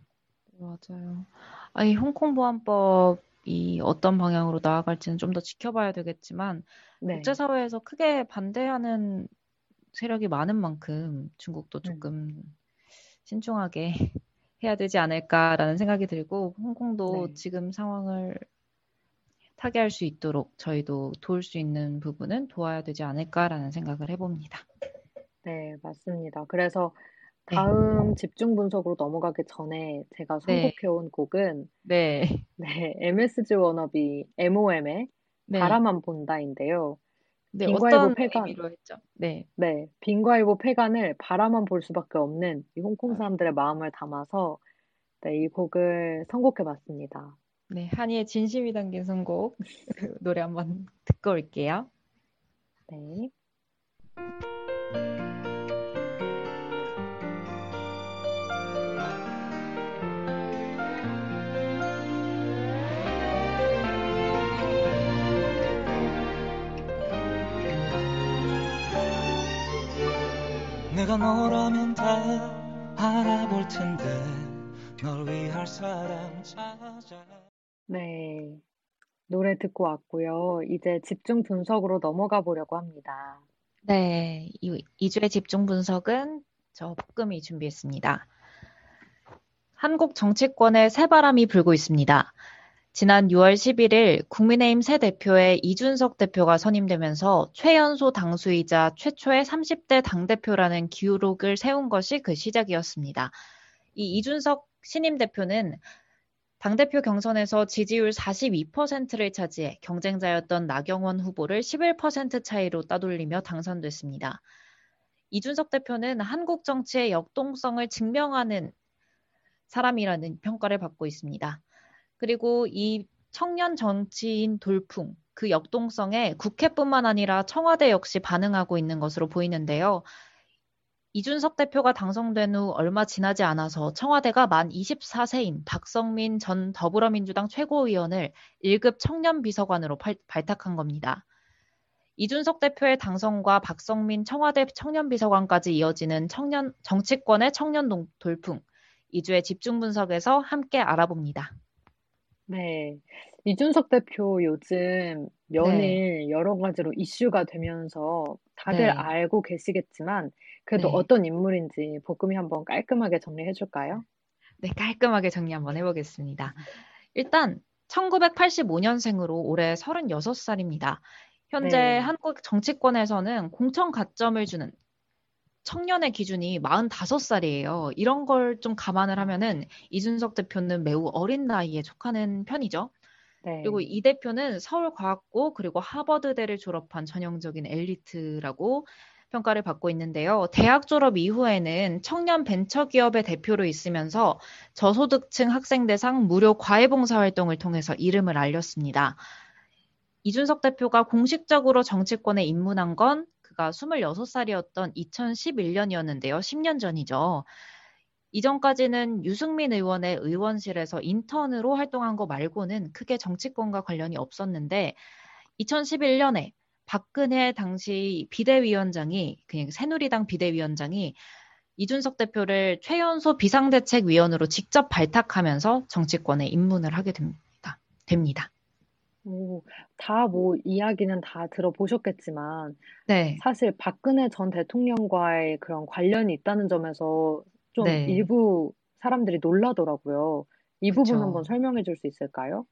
맞아요. 아니, 홍콩 보안법이 어떤 방향으로 나아갈지는 좀 더 지켜봐야 되겠지만, 네. 국제사회에서 크게 반대하는 세력이 많은 만큼 중국도 음. 조금 음. 신중하게 해야 되지 않을까라는 생각이 들고 홍콩도 네. 지금 상황을 타개할 수 있도록 저희도 도울 수 있는 부분은 도와야 되지 않을까라는 생각을 해봅니다. 네, 맞습니다. 그래서 네. 다음 네. 집중 분석으로 넘어가기 전에 제가 네. 선곡해온 네. 곡은 네. 네, MSG 워너비 MOM의 네. 바라만 본다인데요. 네, 빈과일보 폐간. 했죠? 네. 네, 빈과일보 폐간을 바라만 볼 수밖에 없는 이 홍콩 아. 사람들의 마음을 담아서 네, 이 곡을 선곡해 봤습니다. 네, 한이의 진심이 담긴 선곡 그 노래 한번 듣고 올게요. 네. 내가 너라면 다 알아볼 텐데 널 위할 사람 찾아 네. 노래 듣고 왔고요. 이제 집중 분석으로 넘어가 보려고 합니다. 네. 이, 2주의 집중 분석은 저 볶음이 준비했습니다. 한국 정치권에 새바람이 불고 있습니다. 지난 6월 11일 국민의힘 새 대표의 이준석 대표가 선임되면서 최연소 당수이자 최초의 30대 당대표라는 기록을 세운 것이 그 시작이었습니다. 이 이준석 신임 대표는 당대표 경선에서 지지율 42%를 차지해 경쟁자였던 나경원 후보를 11% 차이로 따돌리며 당선됐습니다. 이준석 대표는 한국 정치의 역동성을 증명하는 사람이라는 평가를 받고 있습니다. 그리고 이 청년 정치인 돌풍, 그 역동성에 국회뿐만 아니라 청와대 역시 반응하고 있는 것으로 보이는데요. 이준석 대표가 당선된 후 얼마 지나지 않아서 청와대가 만 24세인 박성민 전 더불어민주당 최고위원을 1급 청년 비서관으로 팔, 발탁한 겁니다. 이준석 대표의 당선과 박성민 청와대 청년 비서관까지 이어지는 청년 정치권의 청년 돌풍, 2주의 집중 분석에서 함께 알아봅니다. 네. 이준석 대표 요즘 연일 네. 여러 가지로 이슈가 되면서 다들 네. 알고 계시겠지만 그래도 네. 어떤 인물인지 볶음이 한번 깔끔하게 정리해 줄까요? 네, 깔끔하게 정리 한번 해보겠습니다. 일단 1985년생으로 올해 36살입니다. 현재 네. 한국 정치권에서는 공천 가점을 주는 청년의 기준이 45살이에요. 이런 걸 좀 감안을 하면은 이준석 대표는 매우 어린 나이에 속하는 편이죠. 네. 그리고 이 대표는 서울과학고 그리고 하버드대를 졸업한 전형적인 엘리트라고 평가를 받고 있는데요. 대학 졸업 이후에는 청년 벤처기업의 대표로 있으면서 저소득층 학생 대상 무료 과외봉사 활동을 통해서 이름을 알렸습니다. 이준석 대표가 공식적으로 정치권에 입문한 건 그가 26살이었던 2011년이었는데요. 10년 전이죠. 이전까지는 유승민 의원의 의원실에서 인턴으로 활동한 거 말고는 크게 정치권과 관련이 없었는데 2011년에 박근혜 당시 비대위원장이 그냥 새누리당 비대위원장이 이준석 대표를 최연소 비상대책위원으로 직접 발탁하면서 정치권에 입문을 하게 됩니다. 됩니다. 다 뭐 이야기는 다 들어보셨겠지만 네. 사실 박근혜 전 대통령과의 그런 관련이 있다는 점에서 좀 네. 일부 사람들이 놀라더라고요. 이 부분 그쵸. 한번 설명해 줄 수 있을까요?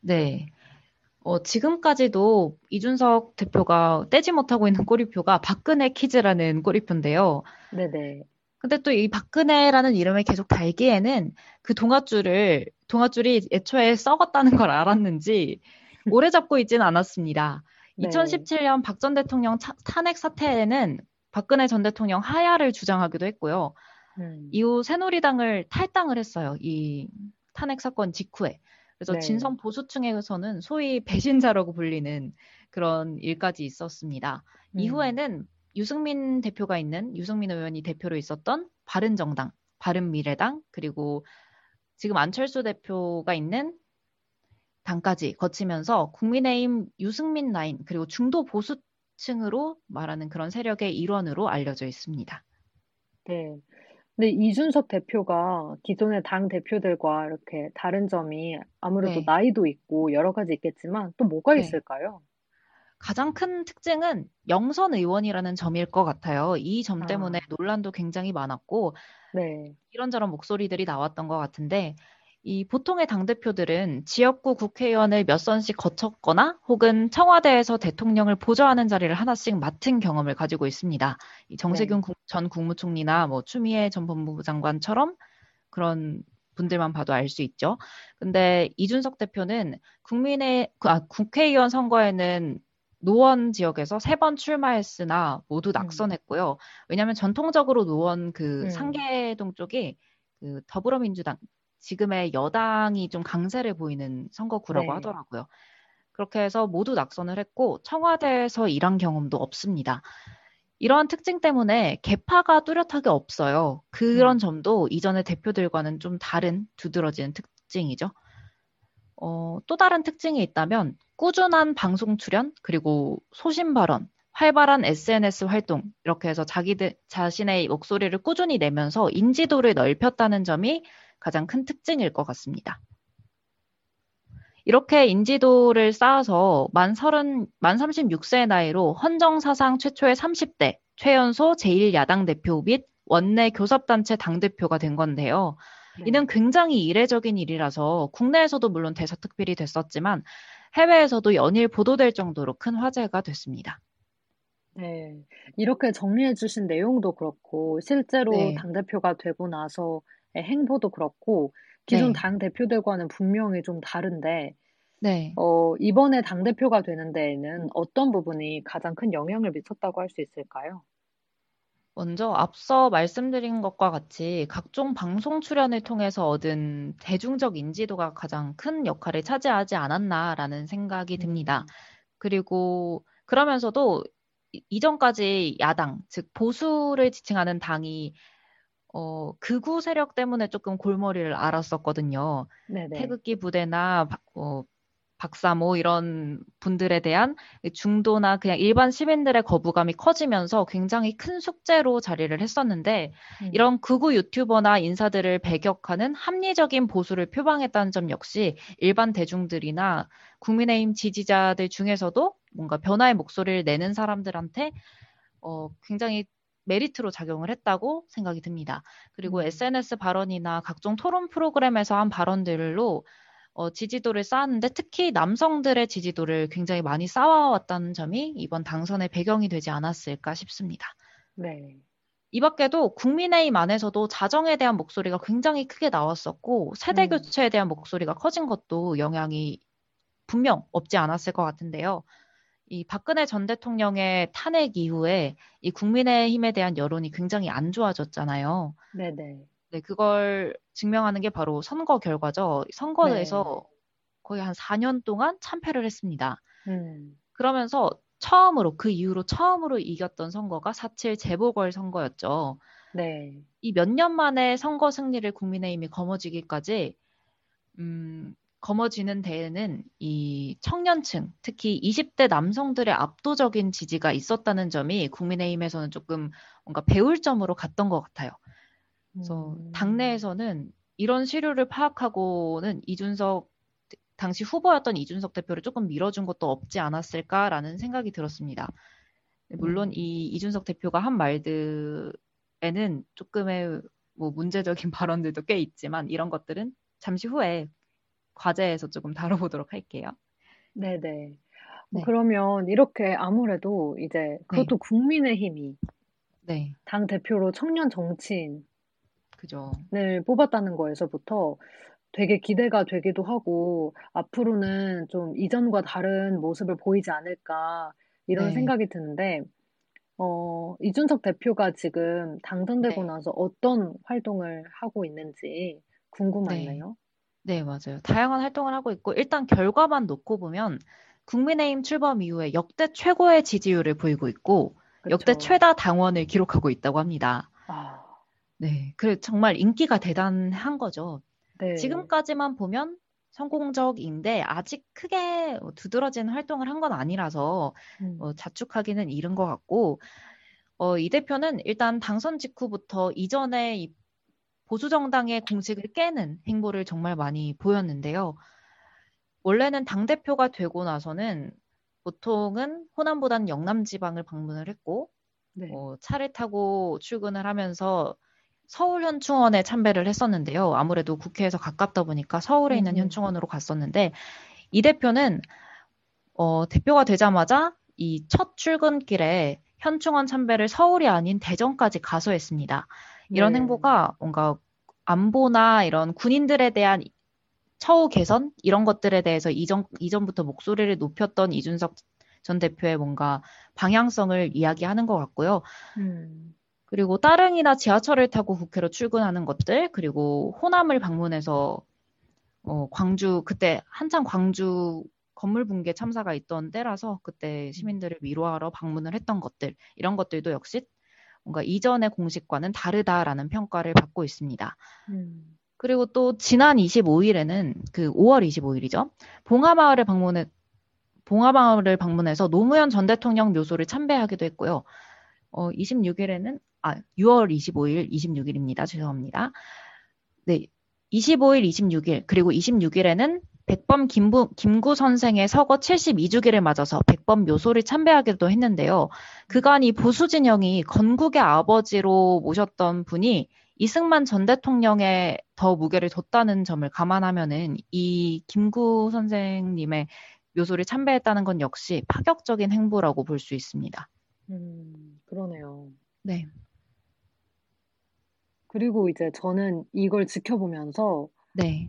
네. 어, 지금까지도 이준석 대표가 떼지 못하고 있는 꼬리표가 박근혜 키즈라는 꼬리표인데요. 네네. 근데 또 이 박근혜라는 이름을 계속 달기에는 그 동아줄을, 동아줄이 애초에 썩었다는 걸 알았는지 오래 잡고 있지는 않았습니다. 네. 2017년 박 전 대통령 차, 탄핵 사태에는 박근혜 전 대통령 하야를 주장하기도 했고요. 음. 이후 새누리당을 탈당을 했어요. 이 탄핵 사건 직후에. 그래서 네. 진성 보수층에서는 소위 배신자라고 불리는 그런 일까지 있었습니다. 음. 이후에는 유승민 대표가 있는 유승민 의원이 대표로 있었던 바른정당, 바른미래당 그리고 지금 안철수 대표가 있는 당까지 거치면서 국민의힘 유승민 라인 그리고 중도 보수층으로 말하는 그런 세력의 일원으로 알려져 있습니다. 네. 근데 이준석 대표가 기존의 당 대표들과 이렇게 다른 점이 아무래도 네. 나이도 있고 여러 가지 있겠지만 또 뭐가 네. 있을까요? 가장 큰 특징은 영선 의원이라는 점일 것 같아요. 이 점 때문에 아. 논란도 굉장히 많았고 네. 이런저런 목소리들이 나왔던 것 같은데 이 보통의 당대표들은 지역구 국회의원을 몇 선씩 거쳤거나 혹은 청와대에서 대통령을 보좌하는 자리를 하나씩 맡은 경험을 가지고 있습니다. 이 정세균 네. 전 국무총리나 뭐 추미애 전 법무부 장관처럼 그런 분들만 봐도 알 수 있죠. 근데 이준석 대표는 국민의 아, 국회의원 선거에는 노원 지역에서 세 번 출마했으나 모두 음. 낙선했고요. 왜냐하면 전통적으로 노원 그 음. 상계동 쪽이 그 더불어민주당 지금의 여당이 좀 강세를 보이는 선거구라고 네. 하더라고요. 그렇게 해서 모두 낙선을 했고 청와대에서 일한 경험도 없습니다. 이러한 특징 때문에 개파가 뚜렷하게 없어요. 그런 음. 점도 이전의 대표들과는 좀 다른 두드러지는 특징이죠. 어, 또 다른 특징이 있다면 꾸준한 방송 출연 그리고 소신 발언, 활발한 SNS 활동 이렇게 해서 자기들 자신의 목소리를 꾸준히 내면서 인지도를 넓혔다는 점이 가장 큰 특징일 것 같습니다. 이렇게 인지도를 쌓아서 만 30, 만 36세의 나이로 헌정사상 최초의 30대 최연소 제1야당 대표 및 원내 교섭단체 당대표가 된 건데요. 네. 이는 굉장히 이례적인 일이라서 국내에서도 물론 대서특필이 됐었지만 해외에서도 연일 보도될 정도로 큰 화제가 됐습니다. 네. 이렇게 정리해 주신 내용도 그렇고 실제로 네. 당대표가 되고 나서 행보도 그렇고 기존 네. 당 대표들과는 분명히 좀 다른데 네. 어, 이번에 당 대표가 되는 데에는 어떤 부분이 가장 큰 영향을 미쳤다고 할 수 있을까요? 먼저 앞서 말씀드린 것과 같이 각종 방송 출연을 통해서 얻은 대중적 인지도가 가장 큰 역할을 차지하지 않았나라는 생각이 듭니다. 음. 그리고 그러면서도 이전까지 야당, 즉 보수를 지칭하는 당이 어, 극우 세력 때문에 조금 골머리를 앓았었거든요. 네네. 태극기 부대나 어, 박사모 이런 분들에 대한 중도나 그냥 일반 시민들의 거부감이 커지면서 굉장히 큰 숙제로 자리를 했었는데 음. 이런 극우 유튜버나 인사들을 배격하는 합리적인 보수를 표방했다는 점 역시 일반 대중들이나 국민의힘 지지자들 중에서도 뭔가 변화의 목소리를 내는 사람들한테 어, 굉장히 메리트로 작용을 했다고 생각이 듭니다. 그리고 음. SNS 발언이나 각종 토론 프로그램에서 한 발언들로 어, 지지도를 쌓았는데 특히 남성들의 지지도를 굉장히 많이 쌓아왔다는 점이 이번 당선의 배경이 되지 않았을까 싶습니다. 네. 이 밖에도 국민의힘 안에서도 자정에 대한 목소리가 굉장히 크게 나왔었고 세대 음. 교체에 대한 목소리가 커진 것도 영향이 분명 없지 않았을 것 같은데요. 이 박근혜 전 대통령의 탄핵 이후에 이 국민의힘에 대한 여론이 굉장히 안 좋아졌잖아요. 네네. 네, 그걸 증명하는 게 바로 선거 결과죠. 선거에서 네. 거의 한 4년 동안 참패를 했습니다. 음. 그러면서 처음으로 그 이후로 처음으로 이겼던 선거가 4.7 재보궐 선거였죠. 네. 이 몇 년 만에 선거 승리를 국민의힘이 거머쥐기까지 음, 거머쥐는 데에는 이 청년층, 특히 20대 남성들의 압도적인 지지가 있었다는 점이 국민의힘에서는 조금 뭔가 배울 점으로 갔던 것 같아요. 그래서 음. 당내에서는 이런 시류를 파악하고는 이준석 당시 후보였던 이준석 대표를 조금 밀어준 것도 없지 않았을까라는 생각이 들었습니다. 물론 음. 이 이준석 대표가 한 말들에는 조금의 뭐 문제적인 발언들도 꽤 있지만 이런 것들은 잠시 후에 과제에서 조금 다뤄보도록 할게요. 네네. 네. 그러면 이렇게 아무래도 이제 그것도 네. 국민의힘이 네. 당 대표로 청년 정치인을 그죠. 뽑았다는 거에서부터 되게 기대가 되기도 하고 앞으로는 좀 이전과 다른 모습을 보이지 않을까 이런 네. 생각이 드는데 어, 이준석 대표가 지금 당선되고 네. 나서 어떤 활동을 하고 있는지 궁금하네요. 네. 네, 맞아요. 다양한 활동을 하고 있고 일단 결과만 놓고 보면 국민의힘 출범 이후에 역대 최고의 지지율을 보이고 있고 그쵸. 역대 최다 당원을 기록하고 있다고 합니다. 아. 네, 그래 정말 인기가 대단한 거죠. 네. 지금까지만 보면 성공적인데 아직 크게 두드러진 활동을 한 건 아니라서 음. 어, 자축하기는 이른 것 같고 어, 이 대표는 일단 당선 직후부터 이전에 이 보수 정당의 공식을 깨는 행보를 정말 많이 보였는데요. 원래는 당 대표가 되고 나서는 보통은 호남보다는 영남 지방을 방문을 했고 네. 어, 차를 타고 출근을 하면서 서울 현충원에 참배를 했었는데요. 아무래도 국회에서 가깝다 보니까 서울에 있는 음. 현충원으로 갔었는데 이 대표는 어, 대표가 되자마자 이 첫 출근길에 현충원 참배를 서울이 아닌 대전까지 가서 했습니다. 이런 네. 행보가 뭔가 안보나 이런 군인들에 대한 처우 개선 이런 것들에 대해서 이전 이전부터 목소리를 높였던 이준석 전 대표의 뭔가 방향성을 이야기하는 것 같고요. 음. 그리고 따릉이나 지하철을 타고 국회로 출근하는 것들, 그리고 호남을 방문해서 어, 광주 그때 한창 광주 건물 붕괴 참사가 있던 때라서 그때 시민들을 위로하러 방문을 했던 것들 이런 것들도 역시 뭔가 이전의 공식과는 다르다라는 평가를 받고 있습니다. 음. 그리고 또 지난 25일에는 그 5월 25일이죠. 봉하마을을 방문해 봉하마을을 방문해서 노무현 전 대통령 묘소를 참배하기도 했고요. 어, 26일에는 아, 6월 25일, 26일입니다. 죄송합니다. 네. 25일, 26일, 그리고 26일에는 백범 김부, 김구 선생의 서거 72주기를 맞아서 백범 묘소를 참배하기도 했는데요. 그간 이 보수 진영이 건국의 아버지로 모셨던 분이 이승만 전 대통령에 더 무게를 뒀다는 점을 감안하면은 이 김구 선생님의 묘소를 참배했다는 건 역시 파격적인 행보라고 볼 수 있습니다. 음, 그러네요. 네. 그리고 이제 저는 이걸 지켜보면서 네.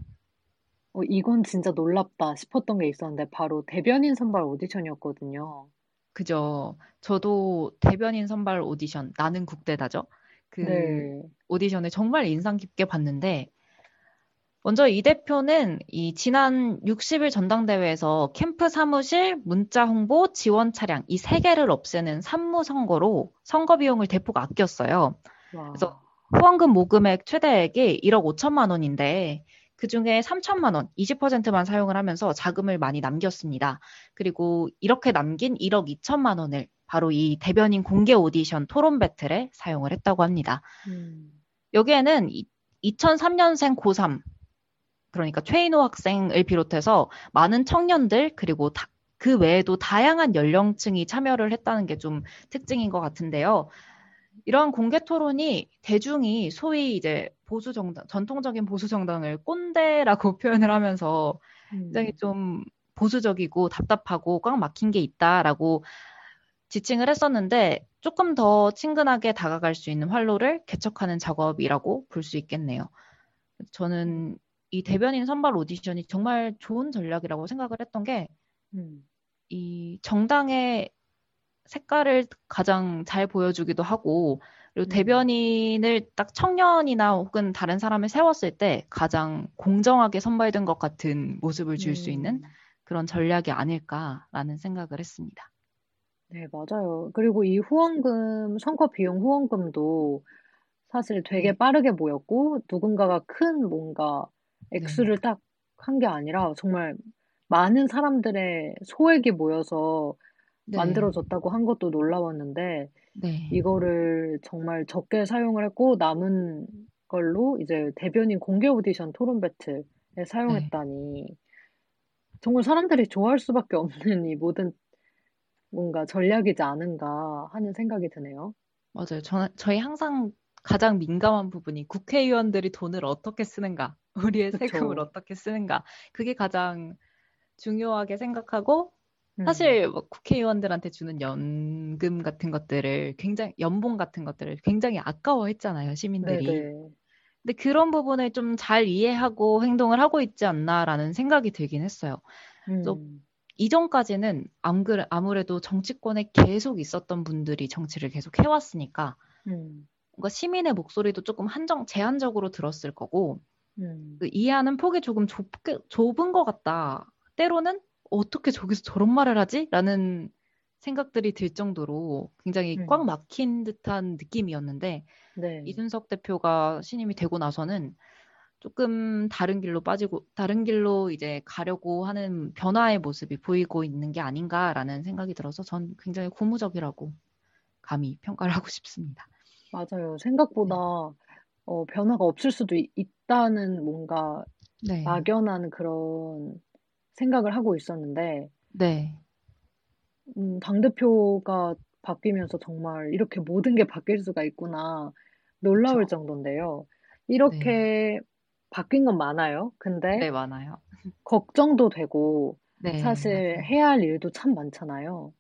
어, 이건 진짜 놀랍다 싶었던 게 있었는데 바로 대변인 선발 오디션이었거든요. 그죠. 저도 대변인 선발 오디션 나는 국대다죠. 그 네. 오디션을 정말 인상 깊게 봤는데 먼저 이 대표는 이 지난 60일 전당대회에서 캠프 사무실, 문자 홍보, 지원 차량 이 세 개를 없애는 산무 선거로 선거 비용을 대폭 아꼈어요. 와. 그래서 후원금 모금액 최대액이 1억 5천만 원인데 그 중에 3천만 원, 20%만 사용을 하면서 자금을 많이 남겼습니다. 그리고 이렇게 남긴 1억 2천만 원을 바로 이 대변인 공개 오디션 토론 배틀에 사용을 했다고 합니다. 음. 여기에는 2003년생 고3 그러니까 최인호 학생을 비롯해서 많은 청년들 그리고 다, 그 외에도 다양한 연령층이 참여를 했다는 게 좀 특징인 것 같은데요. 이러한 공개 토론이 대중이 소위 이제 보수 정당, 전통적인 보수 정당을 꼰대라고 표현을 하면서 굉장히 음. 좀 보수적이고 답답하고 꽉 막힌 게 있다라고 지칭을 했었는데 조금 더 친근하게 다가갈 수 있는 활로를 개척하는 작업이라고 볼 수 있겠네요. 저는 이 대변인 선발 오디션이 정말 좋은 전략이라고 생각을 했던 게, 음. 이 정당의 색깔을 가장 잘 보여주기도 하고, 그리고 음. 대변인을 딱 청년이나 혹은 다른 사람을 세웠을 때 가장 공정하게 선발된 것 같은 모습을 줄수 음. 있는 그런 전략이 아닐까라는 생각을 했습니다. 네, 맞아요. 그리고 이 후원금, 선거 비용 후원금도 사실 되게 네. 빠르게 모였고, 누군가가 큰 뭔가 액수를 네. 딱 생각한 게 아니라 정말 많은 사람들의 소액이 모여서 네. 만들어졌다고 한 것도 놀라웠는데 네. 이거를 정말 적게 사용을 했고 남은 걸로 이제 대변인 공개 오디션 토론 배틀에 사용했다니 네. 정말 사람들이 좋아할 수밖에 없는 이 모든 뭔가 전략이지 않은가 하는 생각이 드네요. 맞아요. 저, 저희 항상 가장 민감한 부분이 국회의원들이 돈을 어떻게 쓰는가, 우리의 그쵸. 세금을 어떻게 쓰는가, 그게 가장 중요하게 생각하고 사실 음. 뭐 국회의원들한테 주는 연금 같은 것들을 굉장히 연봉 같은 것들을 굉장히 아까워했잖아요 시민들이. 네네. 근데 그런 부분을 좀 잘 이해하고 행동을 하고 있지 않나라는 생각이 들긴 했어요. 음. 이전까지는 아무래도 정치권에 계속 있었던 분들이 정치를 계속 해왔으니까 음. 뭔가 시민의 목소리도 조금 한정 제한적으로 들었을 거고 음. 그 이해하는 폭이 조금 좁, 좁은 것 같다. 때로는 어떻게 저기서 저런 말을 하지? 라는 생각들이 들 정도로 굉장히 음. 꽉 막힌 듯한 느낌이었는데 네. 이준석 대표가 신임이 되고 나서는 조금 다른 길로 빠지고 다른 길로 이제 가려고 하는 변화의 모습이 보이고 있는 게 아닌가라는 생각이 들어서 전 굉장히 고무적이라고 감히 평가를 하고 싶습니다. 맞아요. 생각보다 네. 어, 변화가 없을 수도 있, 다는 뭔가 네. 막연한 그런 생각을 하고 있었는데, 네. 음, 당 대표가 바뀌면서 정말 이렇게 모든 게 바뀔 수가 있구나 놀라울 그쵸. 정도인데요. 이렇게 네. 바뀐 건 많아요. 근데 네, 많아요. 걱정도 되고 네, 사실. 해야 할 일도 참 많잖아요.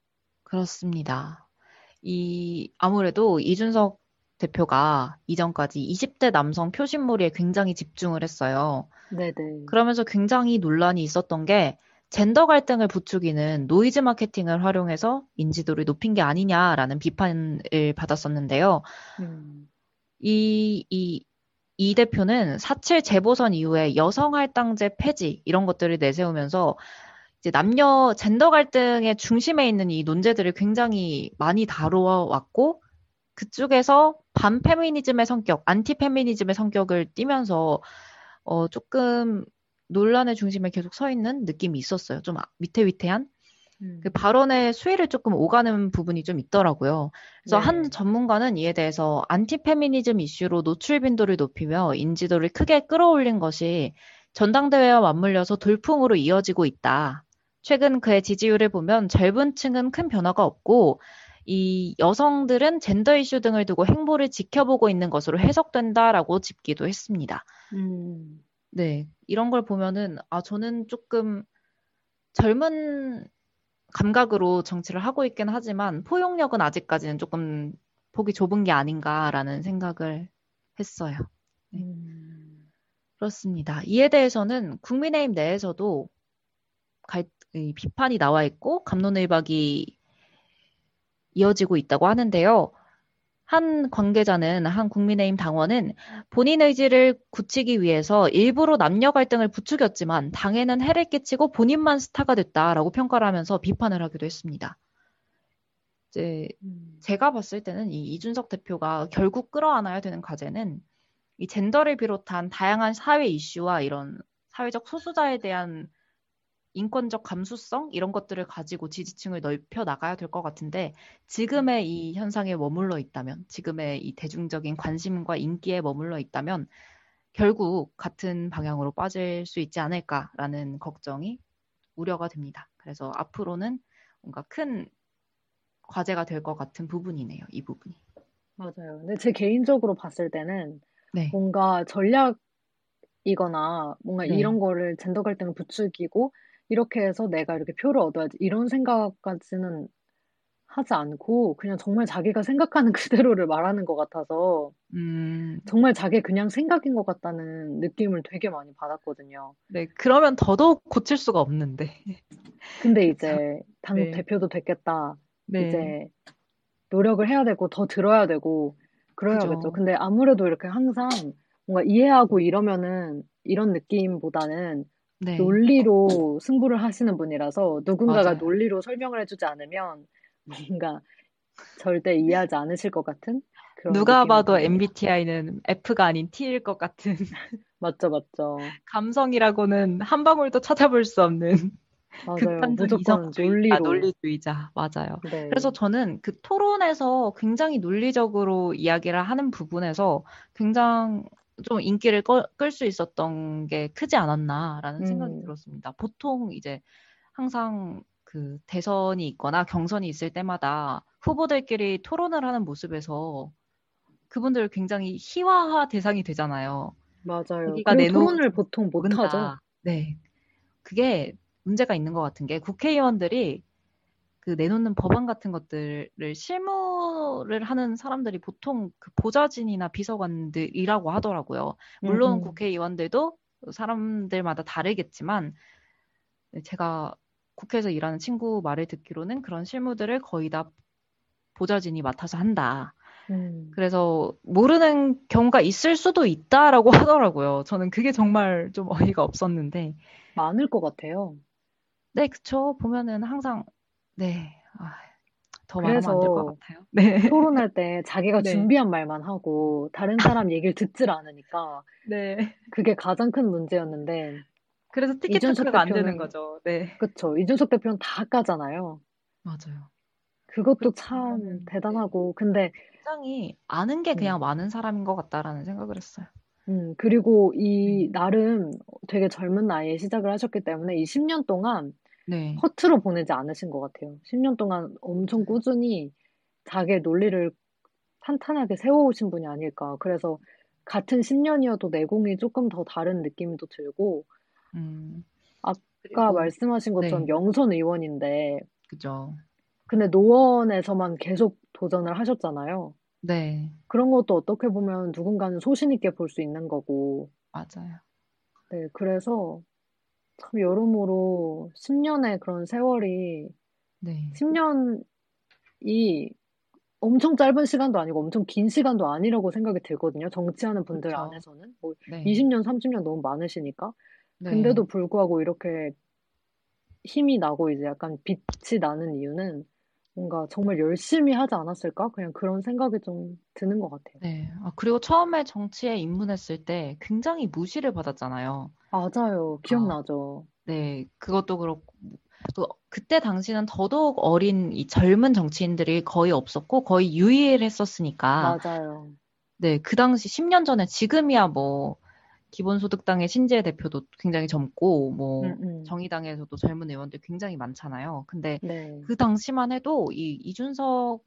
그렇습니다. 이 아무래도 이준석 대표가 이전까지 20대 남성 표심몰이에 굉장히 집중을 했어요. 네네. 그러면서 굉장히 논란이 있었던 게 젠더 갈등을 부추기는 노이즈 마케팅을 활용해서 인지도를 높인 게 아니냐라는 비판을 받았었는데요. 음. 이, 이, 이 대표는 4.7 재보선 이후에 여성 할당제 폐지 이런 것들을 내세우면서 이제 남녀 젠더 갈등의 중심에 있는 이 논제들을 굉장히 많이 다루어 왔고 그쪽에서 반페미니즘의 성격, 안티페미니즘의 성격을 띠면서 어, 조금 논란의 중심에 계속 서 있는 느낌이 있었어요. 좀 위태위태한. 음. 그 발언의 수위를 조금 오가는 부분이 좀 있더라고요. 그래서 네. 한 전문가는 이에 대해서 안티페미니즘 이슈로 노출 빈도를 높이며 인지도를 크게 끌어올린 것이 전당대회와 맞물려서 돌풍으로 이어지고 있다. 최근 그의 지지율을 보면 젊은 층은 큰 변화가 없고 이 여성들은 젠더 이슈 등을 두고 행보를 지켜보고 있는 것으로 해석된다라고 짚기도 했습니다. 음. 네, 이런 걸 보면은 아 저는 조금 젊은 감각으로 정치를 하고 있긴 하지만 포용력은 아직까지는 조금 폭이 좁은 게 아닌가라는 생각을 했어요. 네. 음. 그렇습니다. 이에 대해서는 국민의힘 내에서도 갈, 비판이 나와 있고 감론을박이 이어지고 있다고 하는데요. 한 관계자는 한 국민의힘 당원은 본인 의지를 굳히기 위해서 일부러 남녀 갈등을 부추겼지만 당에는 해를 끼치고 본인만 스타가 됐다라고 평가를 하면서 비판을 하기도 했습니다. 이제 음. 제가 봤을 때는 이 이준석 대표가 결국 끌어안아야 되는 과제는 이 젠더를 비롯한 다양한 사회 이슈와 이런 사회적 소수자에 대한 인권적 감수성 이런 것들을 가지고 지지층을 넓혀 나가야 될 것 같은데 지금의 이 현상에 머물러 있다면 지금의 이 대중적인 관심과 인기에 머물러 있다면 결국 같은 방향으로 빠질 수 있지 않을까라는 걱정이 우려가 됩니다. 그래서 앞으로는 뭔가 큰 과제가 될 것 같은 부분이네요. 이 부분이. 맞아요. 근데 제 개인적으로 봤을 때는 네. 뭔가 전략이거나 뭔가 네. 이런 거를 젠더 갈등을 부추기고 이렇게 해서 내가 이렇게 표를 얻어야지 이런 생각까지는 하지 않고 그냥 정말 자기가 생각하는 그대로를 말하는 것 같아서 음. 정말 자기 그냥 생각인 것 같다는 느낌을 되게 많이 받았거든요. 네, 그러면 더더욱 고칠 수가 없는데. 근데 이제 당 네. 대표도 됐겠다. 네. 이제 노력을 해야 되고 더 들어야 되고 그래야겠죠. 그죠. 근데 아무래도 이렇게 항상 뭔가 이해하고 이러면은 이런 느낌보다는 네. 논리로 승부를 하시는 분이라서 누군가가 맞아요. 논리로 설명을 해주지 않으면 뭔가 절대 이해하지 않으실 것 같은 누가 봐도 MBTI는 F가 아닌 T일 것 같은 맞죠, 맞죠. 감성이라고는 한 방울도 찾아볼 수 없는 맞아요. 무조건 논리로. 아, 논리주의자. 맞아요. 네. 그래서 저는 그 토론에서 굉장히 논리적으로 이야기를 하는 부분에서 굉장히 좀 인기를 끌 수 있었던 게 크지 않았나라는 생각이 음. 들었습니다. 보통 이제 항상 그 대선이 있거나 경선이 있을 때마다 후보들끼리 토론을 하는 모습에서 그분들 굉장히 희화화 대상이 되잖아요. 맞아요. 내놓... 토론을 보통 못 하죠. 네. 그게 문제가 있는 것 같은 게 국회의원들이 그 내놓는 법안 같은 것들을 실무를 하는 사람들이 보통 그 보좌진이나 비서관들이라고 하더라고요. 물론 음. 국회의원들도 사람들마다 다르겠지만 제가 국회에서 일하는 친구 말을 듣기로는 그런 실무들을 거의 다 보좌진이 맡아서 한다. 음. 그래서 모르는 경우가 있을 수도 있다라고 하더라고요. 저는 그게 정말 좀 어이가 없었는데. 많을 것 같아요. 네, 그쵸. 보면은 항상, 네. 아, 더 말하면 안 될것 같아요. 네. 토론할 때 자기가 네. 준비한 말만 하고 다른 사람 얘기를 듣질 않으니까 네. 그게 가장 큰 문제였는데 그래서 티켓체크가 안 되는 거죠. 네. 그쵸. 이준석 대표는 다 까잖아요. 맞아요. 그것도 참 네. 대단하고 근데 굉장히 아는 게 그냥 음. 많은 사람인 것 같다라는 생각을 했어요. 음, 그리고 이 음. 나름 되게 젊은 나이에 시작을 하셨기 때문에 이 10년 동안 네. 허투루 보내지 않으신 것 같아요. 10년 동안 엄청 꾸준히 자기의 논리를 탄탄하게 세워오신 분이 아닐까. 그래서 같은 10년이어도 내공이 조금 더 다른 느낌도 들고, 음. 아까 그리고, 말씀하신 것처럼 네. 영선 의원인데, 그죠. 근데 노원에서만 계속 도전을 하셨잖아요. 네. 그런 것도 어떻게 보면 누군가는 소신 있게 볼 수 있는 거고. 맞아요. 네, 그래서 참 여러모로 10년의 그런 세월이 네. 10년이 엄청 짧은 시간도 아니고 엄청 긴 시간도 아니라고 생각이 들거든요. 정치하는 분들 그쵸. 안에서는. 뭐 네. 20년, 30년 너무 많으시니까. 네. 근데도 불구하고 이렇게 힘이 나고 이제 약간 빛이 나는 이유는 뭔가 정말 열심히 하지 않았을까? 그냥 그런 생각이 좀 드는 것 같아요. 네. 아, 그리고 처음에 정치에 입문했을 때 굉장히 무시를 받았잖아요. 맞아요. 기억나죠. 어, 네. 그것도 그렇고, 그, 그때 당시는 더더욱 어린 이 젊은 정치인들이 거의 없었고 거의 유일했었으니까. 맞아요. 네. 그 당시 10년 전에 지금이야 뭐 기본소득당의 신재 대표도 굉장히 젊고 뭐 음, 음. 정의당에서도 젊은 의원들 굉장히 많잖아요. 근데 네. 그 당시만 해도 이 이준석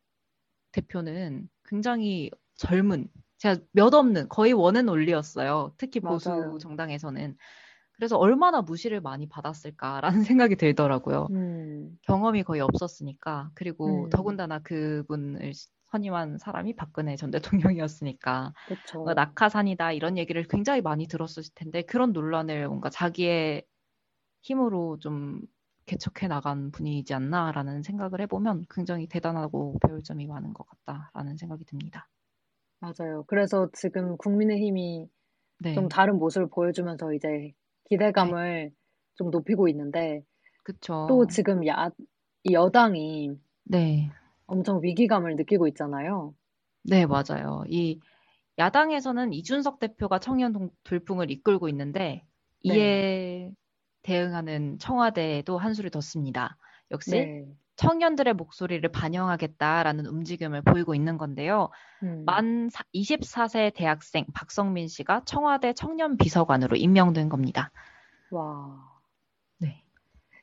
대표는 굉장히 젊은 제가 몇 없는 거의 원은 올리였어요. 특히 보수 맞아요. 정당에서는 그래서 얼마나 무시를 많이 받았을까라는 생각이 들더라고요. 음. 경험이 거의 없었으니까 그리고 음. 더군다나 그분을 선임한 사람이 박근혜 전 대통령이었으니까 뭔가 낙하산이다 이런 얘기를 굉장히 많이 들었을 텐데 그런 논란을 뭔가 자기의 힘으로 좀 개척해 나간 분이지 않나라는 생각을 해보면 굉장히 대단하고 배울 점이 많은 것 같다라는 생각이 듭니다. 맞아요. 그래서 지금 국민의힘이 네. 좀 다른 모습을 보여주면서 이제 기대감을 네. 좀 높이고 있는데 그쵸. 또 지금 야, 여당이 네. 엄청 위기감을 느끼고 있잖아요. 네, 맞아요. 이 야당에서는 이준석 대표가 청년 돌풍을 이끌고 있는데 이에 네. 대응하는 청와대도 한 수를 뒀습니다. 역시 네. 청년들의 목소리를 반영하겠다라는 움직임을 보이고 있는 건데요. 음. 만 24세 대학생 박성민 씨가 청와대 청년 비서관으로 임명된 겁니다. 와. 네.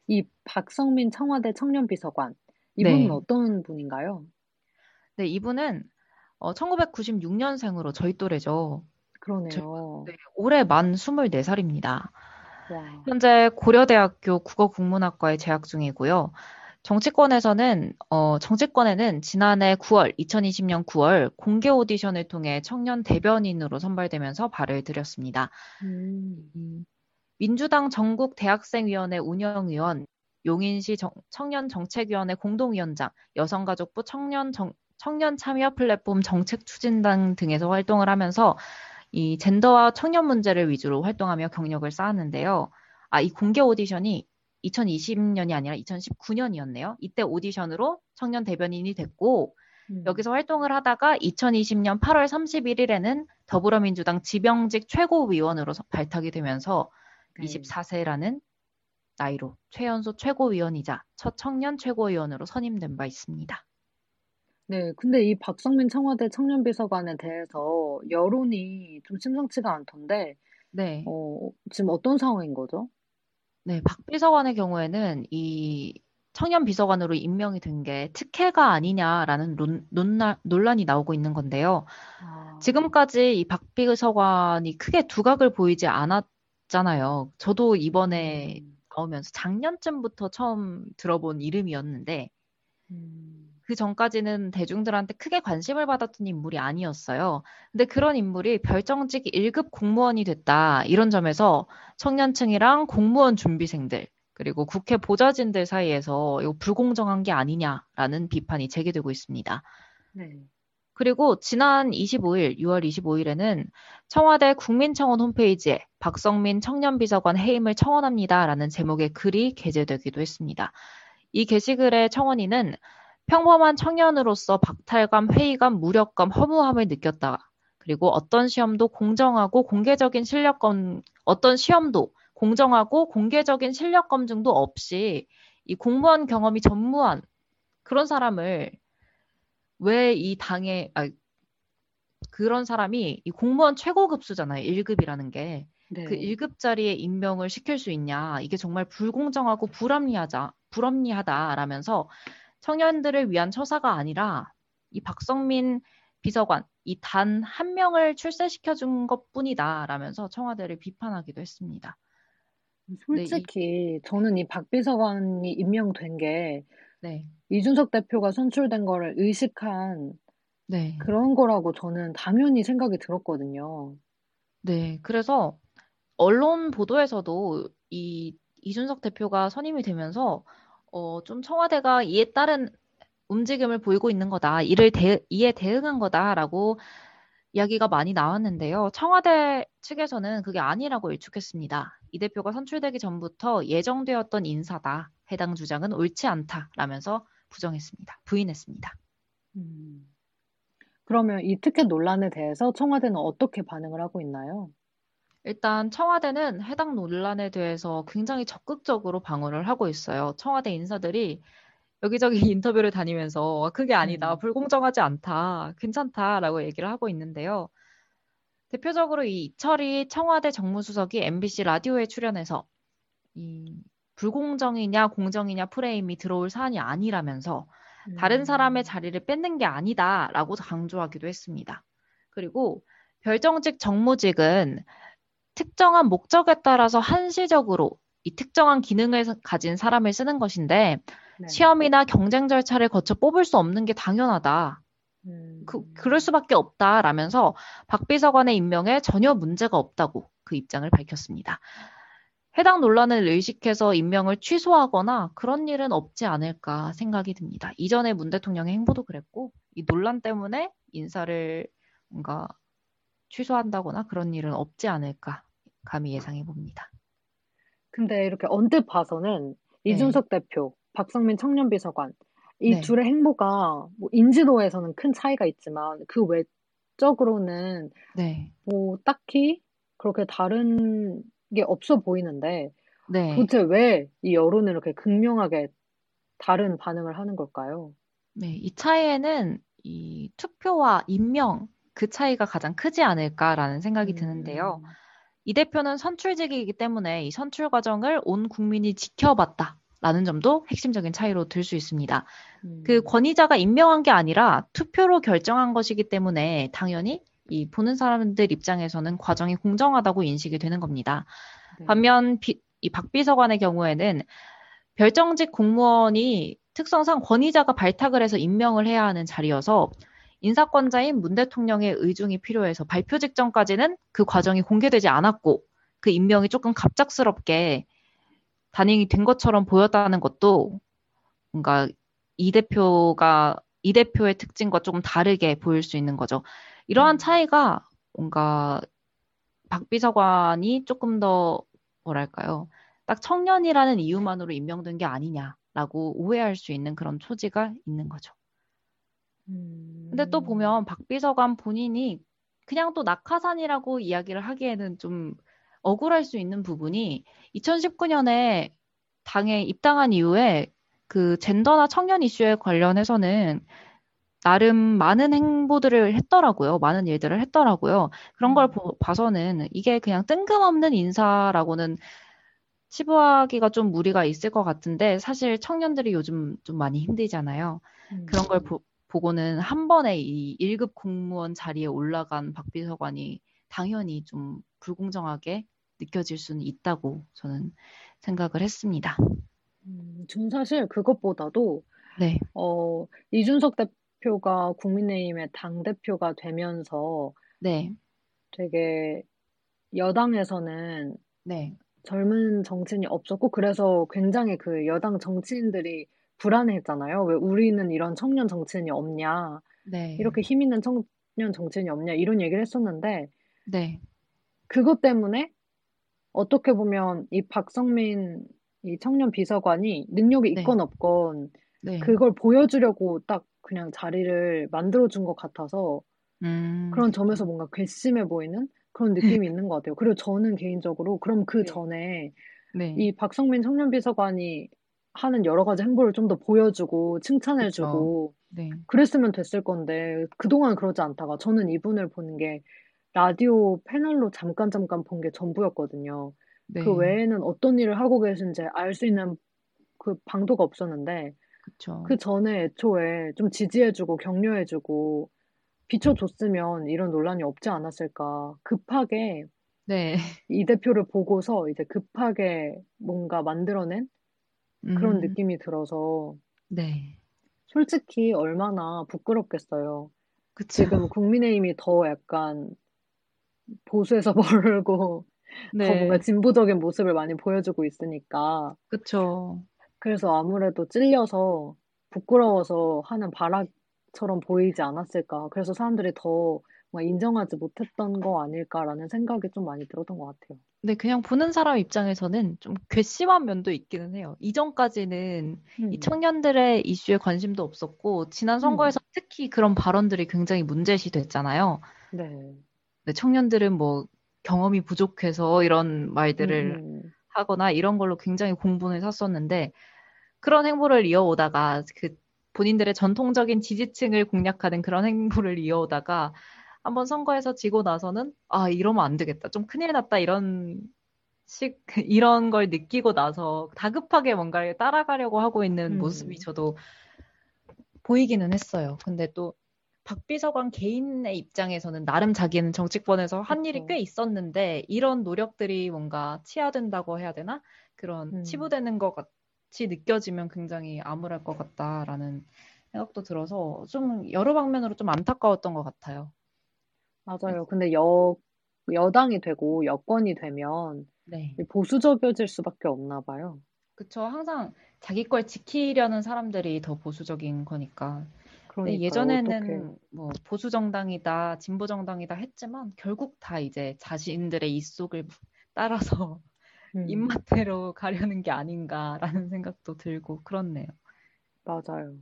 이 박성민 청와대 청년 비서관 이분은 네. 어떤 분인가요? 네, 이분은 어, 1996년생으로 저희 또래죠. 그러네요. 네, 올해 만 24살입니다. 와. 현재 고려대학교 국어국문학과에 재학 중이고요. 정치권에서는 어, 정치권에는 지난해 9월, 2020년 9월 공개 오디션을 통해 청년 대변인으로 선발되면서 발을 들였습니다. 음. 음 민주당 전국 대학생위원회 운영위원, 용인시 정, 청년정책위원회 공동위원장, 여성가족부 청년 정, 청년 참여 플랫폼 정책 추진단 등에서 활동을 하면서 이 젠더와 청년 문제를 위주로 활동하며 경력을 쌓았는데요. 아, 이 공개 오디션이 2020년이 아니라 2019년이었네요. 이때 오디션으로 청년 대변인이 됐고, 음. 여기서 활동을 하다가 2020년 8월 31일에는 더불어민주당 지명직 최고위원으로 발탁이 되면서 네. 24세라는 나이로 최연소 최고위원이자 첫 청년 최고위원으로 선임된 바 있습니다. 네, 근데 이 박성민 청와대 청년비서관에 대해서 여론이 좀 심상치가 않던데, 네. 어, 지금 어떤 상황인 거죠? 네, 박 비서관의 경우에는 이 청년 비서관으로 임명이 된 게 특혜가 아니냐라는 논, 논란, 논란이 나오고 있는 건데요. 아... 지금까지 이 박 비서관이 크게 두각을 보이지 않았잖아요. 저도 이번에 음... 나오면서 작년쯤부터 처음 들어본 이름이었는데, 음... 그 전까지는 대중들한테 크게 관심을 받았던 인물이 아니었어요. 근데 그런 인물이 별정직 1급 공무원이 됐다. 이런 점에서 청년층이랑 공무원 준비생들, 그리고 국회 보좌진들 사이에서 이거 불공정한 게 아니냐라는 비판이 제기되고 있습니다. 네. 그리고 지난 25일, 6월 25일에는 청와대 국민청원 홈페이지에 박성민 청년비서관 해임을 청원합니다라는 제목의 글이 게재되기도 했습니다. 이 게시글의 청원인은 평범한 청년으로서 박탈감, 회의감, 무력감, 허무함을 느꼈다. 그리고 어떤 시험도 공정하고 공개적인 실력 검, 어떤 시험도 공정하고 공개적인 실력 검증도 없이 이 공무원 경험이 전무한 그런 사람을 왜 이 당에 아, 그런 사람이 이 공무원 최고 급수잖아요. 1급이라는 게. 네. 그 1급 자리에 임명을 시킬 수 있냐. 이게 정말 불공정하고 불합리하자, 불합리하다라면서 청년들을 위한 처사가 아니라 이 박성민 비서관 이 단 한 명을 출세시켜 준 것뿐이다 라면서 청와대를 비판하기도 했습니다. 솔직히 네, 이... 저는 이 박 비서관이 임명된 게 네. 이준석 대표가 선출된 거를 의식한 네. 그런 거라고 저는 당연히 생각이 들었거든요. 네, 그래서 언론 보도에서도 이 이준석 대표가 선임이 되면서 어, 좀 청와대가 이에 따른 움직임을 보이고 있는 거다. 이를 대, 이에 대응한 거다라고 이야기가 많이 나왔는데요. 청와대 측에서는 그게 아니라고 일축했습니다. 이 대표가 선출되기 전부터 예정되었던 인사다. 해당 주장은 옳지 않다라면서 부정했습니다. 부인했습니다. 음, 그러면 이 특혜 논란에 대해서 청와대는 어떻게 반응을 하고 있나요? 일단 청와대는 해당 논란에 대해서 굉장히 적극적으로 방어를 하고 있어요. 청와대 인사들이 여기저기 인터뷰를 다니면서 그게 아니다, 음. 불공정하지 않다, 괜찮다라고 얘기를 하고 있는데요. 대표적으로 이 이철이 청와대 정무수석이 MBC 라디오에 출연해서 이 불공정이냐 공정이냐 프레임이 들어올 사안이 아니라면서 다른 사람의 음. 자리를 뺏는 게 아니다라고 강조하기도 했습니다. 그리고 별정직 정무직은 특정한 목적에 따라서 한시적으로 이 특정한 기능을 가진 사람을 쓰는 것인데 네. 시험이나 경쟁 절차를 거쳐 뽑을 수 없는 게 당연하다. 음... 그, 그럴 수밖에 없다라면서 박 비서관의 임명에 전혀 문제가 없다고 그 입장을 밝혔습니다. 해당 논란을 의식해서 임명을 취소하거나 그런 일은 없지 않을까 생각이 듭니다. 이전에 문 대통령의 행보도 그랬고 이 논란 때문에 인사를 뭔가 취소한다거나 그런 일은 없지 않을까 감히 예상해 봅니다. 근데 이렇게 언뜻 봐서는 네. 이준석 대표, 박성민 청년 비서관 이 네. 둘의 행보가 뭐 인지도에서는 큰 차이가 있지만 그 외적으로는 네. 뭐 딱히 그렇게 다른 게 없어 보이는데 네. 도대체 왜 이 여론을 이렇게 극명하게 다른 반응을 하는 걸까요? 네, 이 차이에는 이 투표와 임명 그 차이가 가장 크지 않을까라는 생각이 음. 드는데요. 이 대표는 선출직이기 때문에 이 선출 과정을 온 국민이 지켜봤다. 라는 점도 핵심적인 차이로 들 수 있습니다. 음. 그 권위자가 임명한 게 아니라 투표로 결정한 것이기 때문에 당연히 이 보는 사람들 입장에서는 과정이 공정하다고 인식이 되는 겁니다. 네. 반면 비, 이 박 비서관의 경우에는 별정직 공무원이 특성상 권위자가 발탁을 해서 임명을 해야 하는 자리여서 인사권자인 문 대통령의 의중이 필요해서 발표 직전까지는 그 과정이 공개되지 않았고 그 임명이 조금 갑작스럽게 단행이 된 것처럼 보였다는 것도 뭔가 이 대표가 이 대표의 특징과 조금 다르게 보일 수 있는 거죠. 이러한 음. 차이가 뭔가 박 비서관이 조금 더 뭐랄까요? 딱 청년이라는 이유만으로 임명된 게 아니냐라고 오해할 수 있는 그런 초지가 있는 거죠. 음... 근데 또 보면 박 비서관 본인이 그냥 또 낙하산이라고 이야기를 하기에는 좀 억울할 수 있는 부분이 2019년에 당에 입당한 이후에 그 젠더나 청년 이슈에 관련해서는 나름 많은 행보들을 했더라고요. 많은 일들을 했더라고요. 그런 걸 음. 보, 봐서는 이게 그냥 뜬금없는 인사라고는 치부하기가 좀 무리가 있을 것 같은데 사실 청년들이 요즘 좀 많이 힘들잖아요. 음. 그런 걸 보, 보고는 한 번에 이 1급 공무원 자리에 올라간 박 비서관이 당연히 좀 불공정하게 느껴질 수는 있다고 저는 생각을 했습니다. 음, 전 사실 그것보다도 네. 어, 이준석 대표가 국민의힘의 당 대표가 되면서 네. 되게 여당에서는 네. 젊은 정치인이 없었고 그래서 굉장히 그 여당 정치인들이 불안해했잖아요. 왜 우리는 이런 청년 정치인이 없냐? 네. 이렇게 힘 있는 청년 정치인이 없냐? 이런 얘기를 했었는데 네. 그것 때문에 어떻게 보면 이 박성민 이 청년 비서관이 능력이 네. 있건 없건 네. 그걸 보여주려고 딱 그냥 자리를 만들어준 것 같아서 음. 그런 점에서 뭔가 괘씸해 보이는 그런 느낌이 있는 것 같아요. 그리고 저는 개인적으로 그럼 그 네. 전에 네. 이 박성민 청년 비서관이 하는 여러 가지 행보를 좀 더 보여주고 칭찬해주고 네. 그랬으면 됐을 건데 그동안 그러지 않다가 저는 이분을 보는 게 라디오 패널로 잠깐 잠깐 본 게 전부였거든요. 네. 그 외에는 어떤 일을 하고 계신지 알 수 있는 그 방도가 없었는데 그쵸. 그 전에 애초에 좀 지지해주고 격려해주고 비춰줬으면 이런 논란이 없지 않았을까. 급하게 네. 이 대표를 보고서 이제 급하게 뭔가 만들어낸 그런 음. 느낌이 들어서 네. 솔직히 얼마나 부끄럽겠어요. 그쵸. 지금 국민의힘이 더 약간 보수에서 멀고 네. 더 뭔가 진보적인 모습을 많이 보여주고 있으니까. 그쵸. 그래서 아무래도 찔려서 부끄러워서 하는 발악처럼 보이지 않았을까. 그래서 사람들이 더 인정하지 못했던 거 아닐까라는 생각이 좀 많이 들었던 것 같아요. 네, 그냥 보는 사람 입장에서는 좀 괘씸한 면도 있기는 해요. 이전까지는 음. 이 청년들의 이슈에 관심도 없었고, 지난 선거에서 음. 특히 그런 발언들이 굉장히 문제시 됐잖아요. 네. 네, 청년들은 뭐 경험이 부족해서 이런 말들을 음. 하거나 이런 걸로 굉장히 공분을 샀었는데 그런 행보를 이어오다가 그 본인들의 전통적인 지지층을 공략하는 그런 행보를 이어오다가 한번 선거에서 지고 나서는 아 이러면 안 되겠다 좀 큰일 났다 이런 식 이런 걸 느끼고 나서 다급하게 뭔가를 따라가려고 하고 있는 음. 모습이 저도 보이기는 했어요. 근데 또 박 비서관 개인의 입장에서는 나름 자기는 정치권에서 한 일이 꽤 있었는데 이런 노력들이 뭔가 치하된다고 해야 되나? 그런 음. 치부되는 것 같이 느껴지면 굉장히 암울할 것 같다라는 생각도 들어서 좀 여러 방면으로 좀 안타까웠던 것 같아요. 맞아요. 근데 여, 여당이 되고 여권이 되면 네. 보수적이어질 수밖에 없나 봐요. 그쵸. 항상 자기 걸 지키려는 사람들이 더 보수적인 거니까. 네, 예전에는 어떡해. 뭐 보수 정당이다, 진보 정당이다 했지만 결국 다 이제 자신들의 입속을 따라서 음. 입맛대로 가려는 게 아닌가라는 생각도 들고 그렇네요. 맞아요.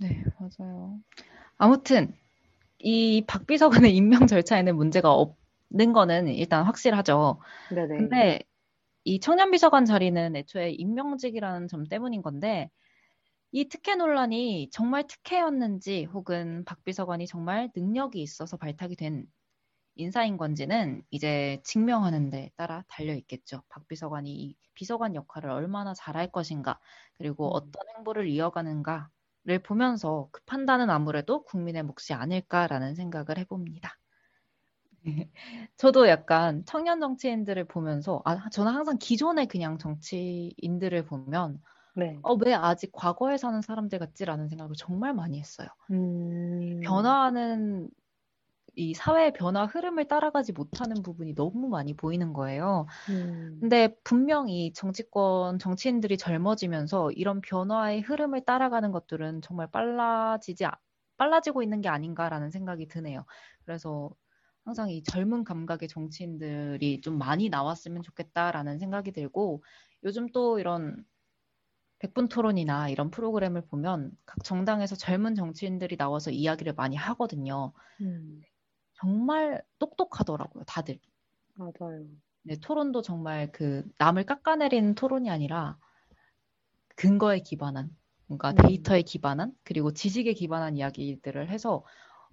네, 맞아요. 아무튼 이 박비서관의 임명 절차에는 문제가 없는 거는 일단 확실하죠. 네네. 근데 이 청년 비서관 자리는 애초에 임명직이라는 점 때문인 건데 이 특혜 논란이 정말 특혜였는지 혹은 박 비서관이 정말 능력이 있어서 발탁이 된 인사인 건지는 이제 증명하는 데 따라 달려 있겠죠. 박 비서관이 이 비서관 역할을 얼마나 잘할 것인가, 그리고 음. 어떤 행보를 이어가는가 를 보면서 그 판단은 아무래도 국민의 몫이 아닐까라는 생각을 해봅니다. 저도 약간 청년 정치인들을 보면서, 아, 저는 항상 기존의 그냥 정치인들을 보면 네. 어, 왜 아직 과거에 사는 사람들 같지라는 생각을 정말 많이 했어요. 음... 변화하는 이 사회의 변화 흐름을 따라가지 못하는 부분이 너무 많이 보이는 거예요. 음... 근데 분명히 정치권 정치인들이 젊어지면서 이런 변화의 흐름을 따라가는 것들은 정말 빨라지지 빨라지고 있는 게 아닌가라는 생각이 드네요. 그래서 항상 이 젊은 감각의 정치인들이 좀 많이 나왔으면 좋겠다라는 생각이 들고 요즘 또 이런 백분 토론이나 이런 프로그램을 보면 각 정당에서 젊은 정치인들이 나와서 이야기를 많이 하거든요. 음. 정말 똑똑하더라고요, 다들. 맞아요. 네, 토론도 정말 그 남을 깎아내리는 토론이 아니라 근거에 기반한 뭔가 음. 데이터에 기반한 그리고 지식에 기반한 이야기들을 해서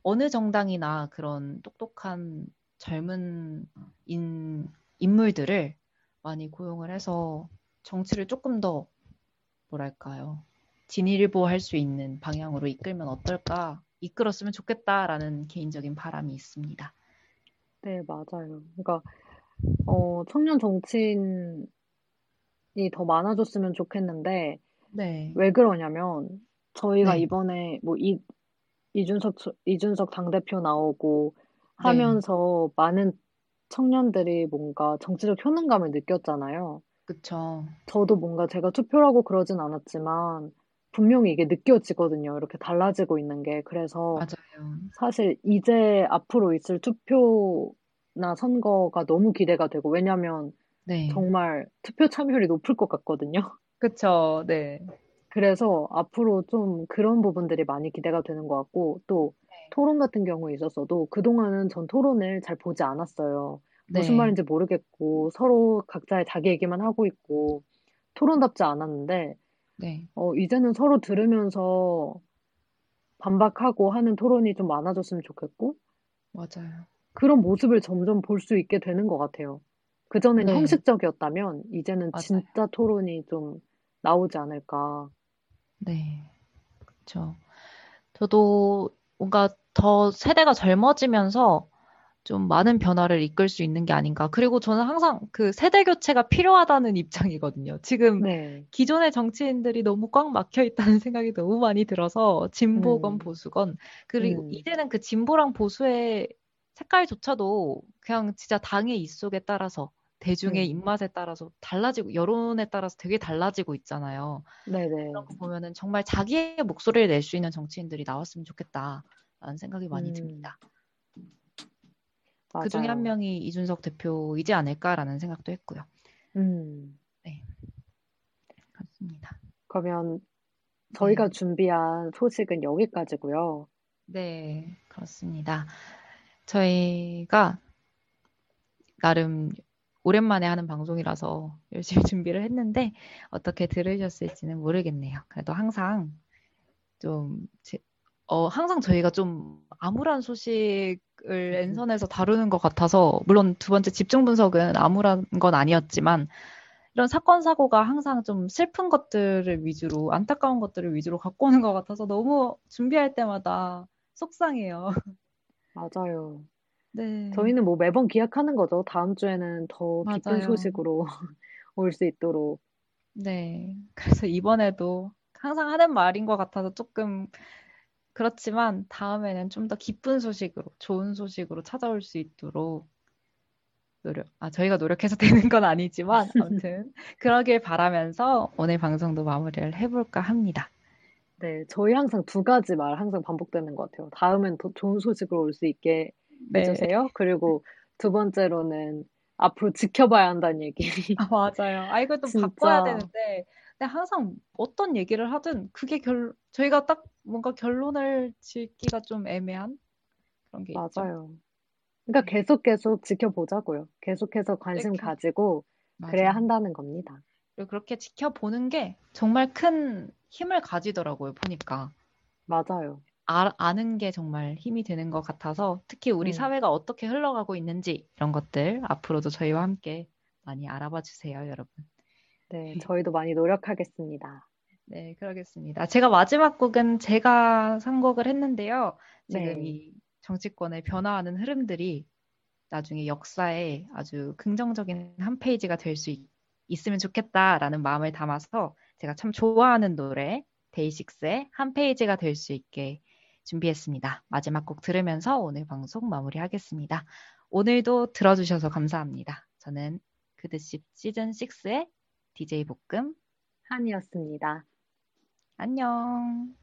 어느 정당이나 그런 똑똑한 젊은 인, 인물들을 많이 고용을 해서 정치를 조금 더 뭐랄까요 진일보할 수 있는 방향으로 이끌면 어떨까 이끌었으면 좋겠다라는 개인적인 바람이 있습니다. 네 맞아요. 그러니까 어, 청년 정치인이 더 많아졌으면 좋겠는데 네. 왜 그러냐면 저희가 네. 이번에 뭐 이, 이준석 이준석 당 대표 나오고 네. 하면서 네. 많은 청년들이 뭔가 정치적 효능감을 느꼈잖아요. 그쵸. 저도 뭔가 제가 투표라고 그러진 않았지만 분명히 이게 느껴지거든요. 이렇게 달라지고 있는 게. 그래서 맞아요. 사실 이제 앞으로 있을 투표나 선거가 너무 기대가 되고 왜냐면 네. 정말 투표 참여율이 높을 것 같거든요. 그쵸. 네. 그래서 앞으로 좀 그런 부분들이 많이 기대가 되는 것 같고 또 네. 토론 같은 경우에 있었어도 그동안은 전 토론을 잘 보지 않았어요. 무슨 네. 말인지 모르겠고 서로 각자의 자기 얘기만 하고 있고 토론답지 않았는데 네. 어, 이제는 서로 들으면서 반박하고 하는 토론이 좀 많아졌으면 좋겠고 맞아요. 그런 모습을 점점 볼 수 있게 되는 것 같아요. 그전엔 네. 형식적이었다면 이제는 맞아요. 진짜 토론이 좀 나오지 않을까. 네. 그렇죠. 저도 뭔가 더 세대가 젊어지면서 좀 많은 변화를 이끌 수 있는 게 아닌가. 그리고 저는 항상 그 세대 교체가 필요하다는 입장이거든요. 지금 네. 기존의 정치인들이 너무 꽉 막혀 있다는 생각이 너무 많이 들어서 진보건 음. 보수건 그리고 음. 이제는 그 진보랑 보수의 색깔조차도 그냥 진짜 당의 입속에 따라서 대중의 음. 입맛에 따라서 달라지고 여론에 따라서 되게 달라지고 있잖아요. 네네. 그런 거 보면은 정말 자기의 목소리를 낼 수 있는 정치인들이 나왔으면 좋겠다라는 생각이 많이 음. 듭니다. 그 중에 한 명이 이준석 대표이지 않을까라는 생각도 했고요. 음. 네. 그렇습니다. 그러면 저희가 네. 준비한 소식은 여기까지고요. 네, 그렇습니다. 저희가 나름 오랜만에 하는 방송이라서 열심히 준비를 했는데 어떻게 들으셨을지는 모르겠네요. 그래도 항상 좀 제, 어, 항상 저희가 좀 암울한 소식을 엔선에서 다루는 것 같아서 물론 두 번째 집중 분석은 암울한 건 아니었지만 이런 사건 사고가 항상 좀 슬픈 것들을 위주로 안타까운 것들을 위주로 갖고 오는 것 같아서 너무 준비할 때마다 속상해요. 맞아요. 네. 저희는 뭐 매번 기약하는 거죠. 다음 주에는 더 맞아요. 소식으로 올 수 있도록. 네. 그래서 이번에도 항상 하는 말인 것 같아서 조금 그렇지만 다음에는 좀 더 기쁜 소식으로, 좋은 소식으로 찾아올 수 있도록 노력, 아, 저희가 노력해서 되는 건 아니지만, 아무튼, 그러길 바라면서 오늘 방송도 마무리를 해볼까 합니다. 네, 저희 항상 두 가지 말 항상 반복되는 것 같아요. 다음엔 더 좋은 소식으로 올 수 있게 네. 해주세요. 그리고 두 번째로는 앞으로 지켜봐야 한다는 얘기. 아, 맞아요. 아, 이것도 진짜... 바꿔야 되는데, 근데 항상 어떤 얘기를 하든 그게 결, 저희가 딱 뭔가 결론을 짓기가 좀 애매한 그런 게 맞아요. 있죠. 그러니까 네. 계속 계속 지켜보자고요. 계속해서 관심 네, 가지고 맞아요. 그래야 한다는 겁니다. 그리고 그렇게 지켜보는 게 정말 큰 힘을 가지더라고요, 보니까. 맞아요. 아, 아는 게 정말 힘이 되는 것 같아서 특히 우리 음. 사회가 어떻게 흘러가고 있는지 이런 것들 앞으로도 저희와 함께 많이 알아봐 주세요, 여러분. 네, 저희도 많이 노력하겠습니다. 네, 그러겠습니다. 제가 마지막 곡은 제가 선곡을 했는데요. 지금 네. 이 정치권의 변화하는 흐름들이 나중에 역사에 아주 긍정적인 한 페이지가 될 수 있으면 좋겠다라는 마음을 담아서 제가 참 좋아하는 노래 데이식스의 한 페이지가 될 수 있게 준비했습니다. 마지막 곡 들으면서 오늘 방송 마무리하겠습니다. 오늘도 들어주셔서 감사합니다. 저는 그드십 시즌 6의 DJ 볶음 한이었습니다. 안녕.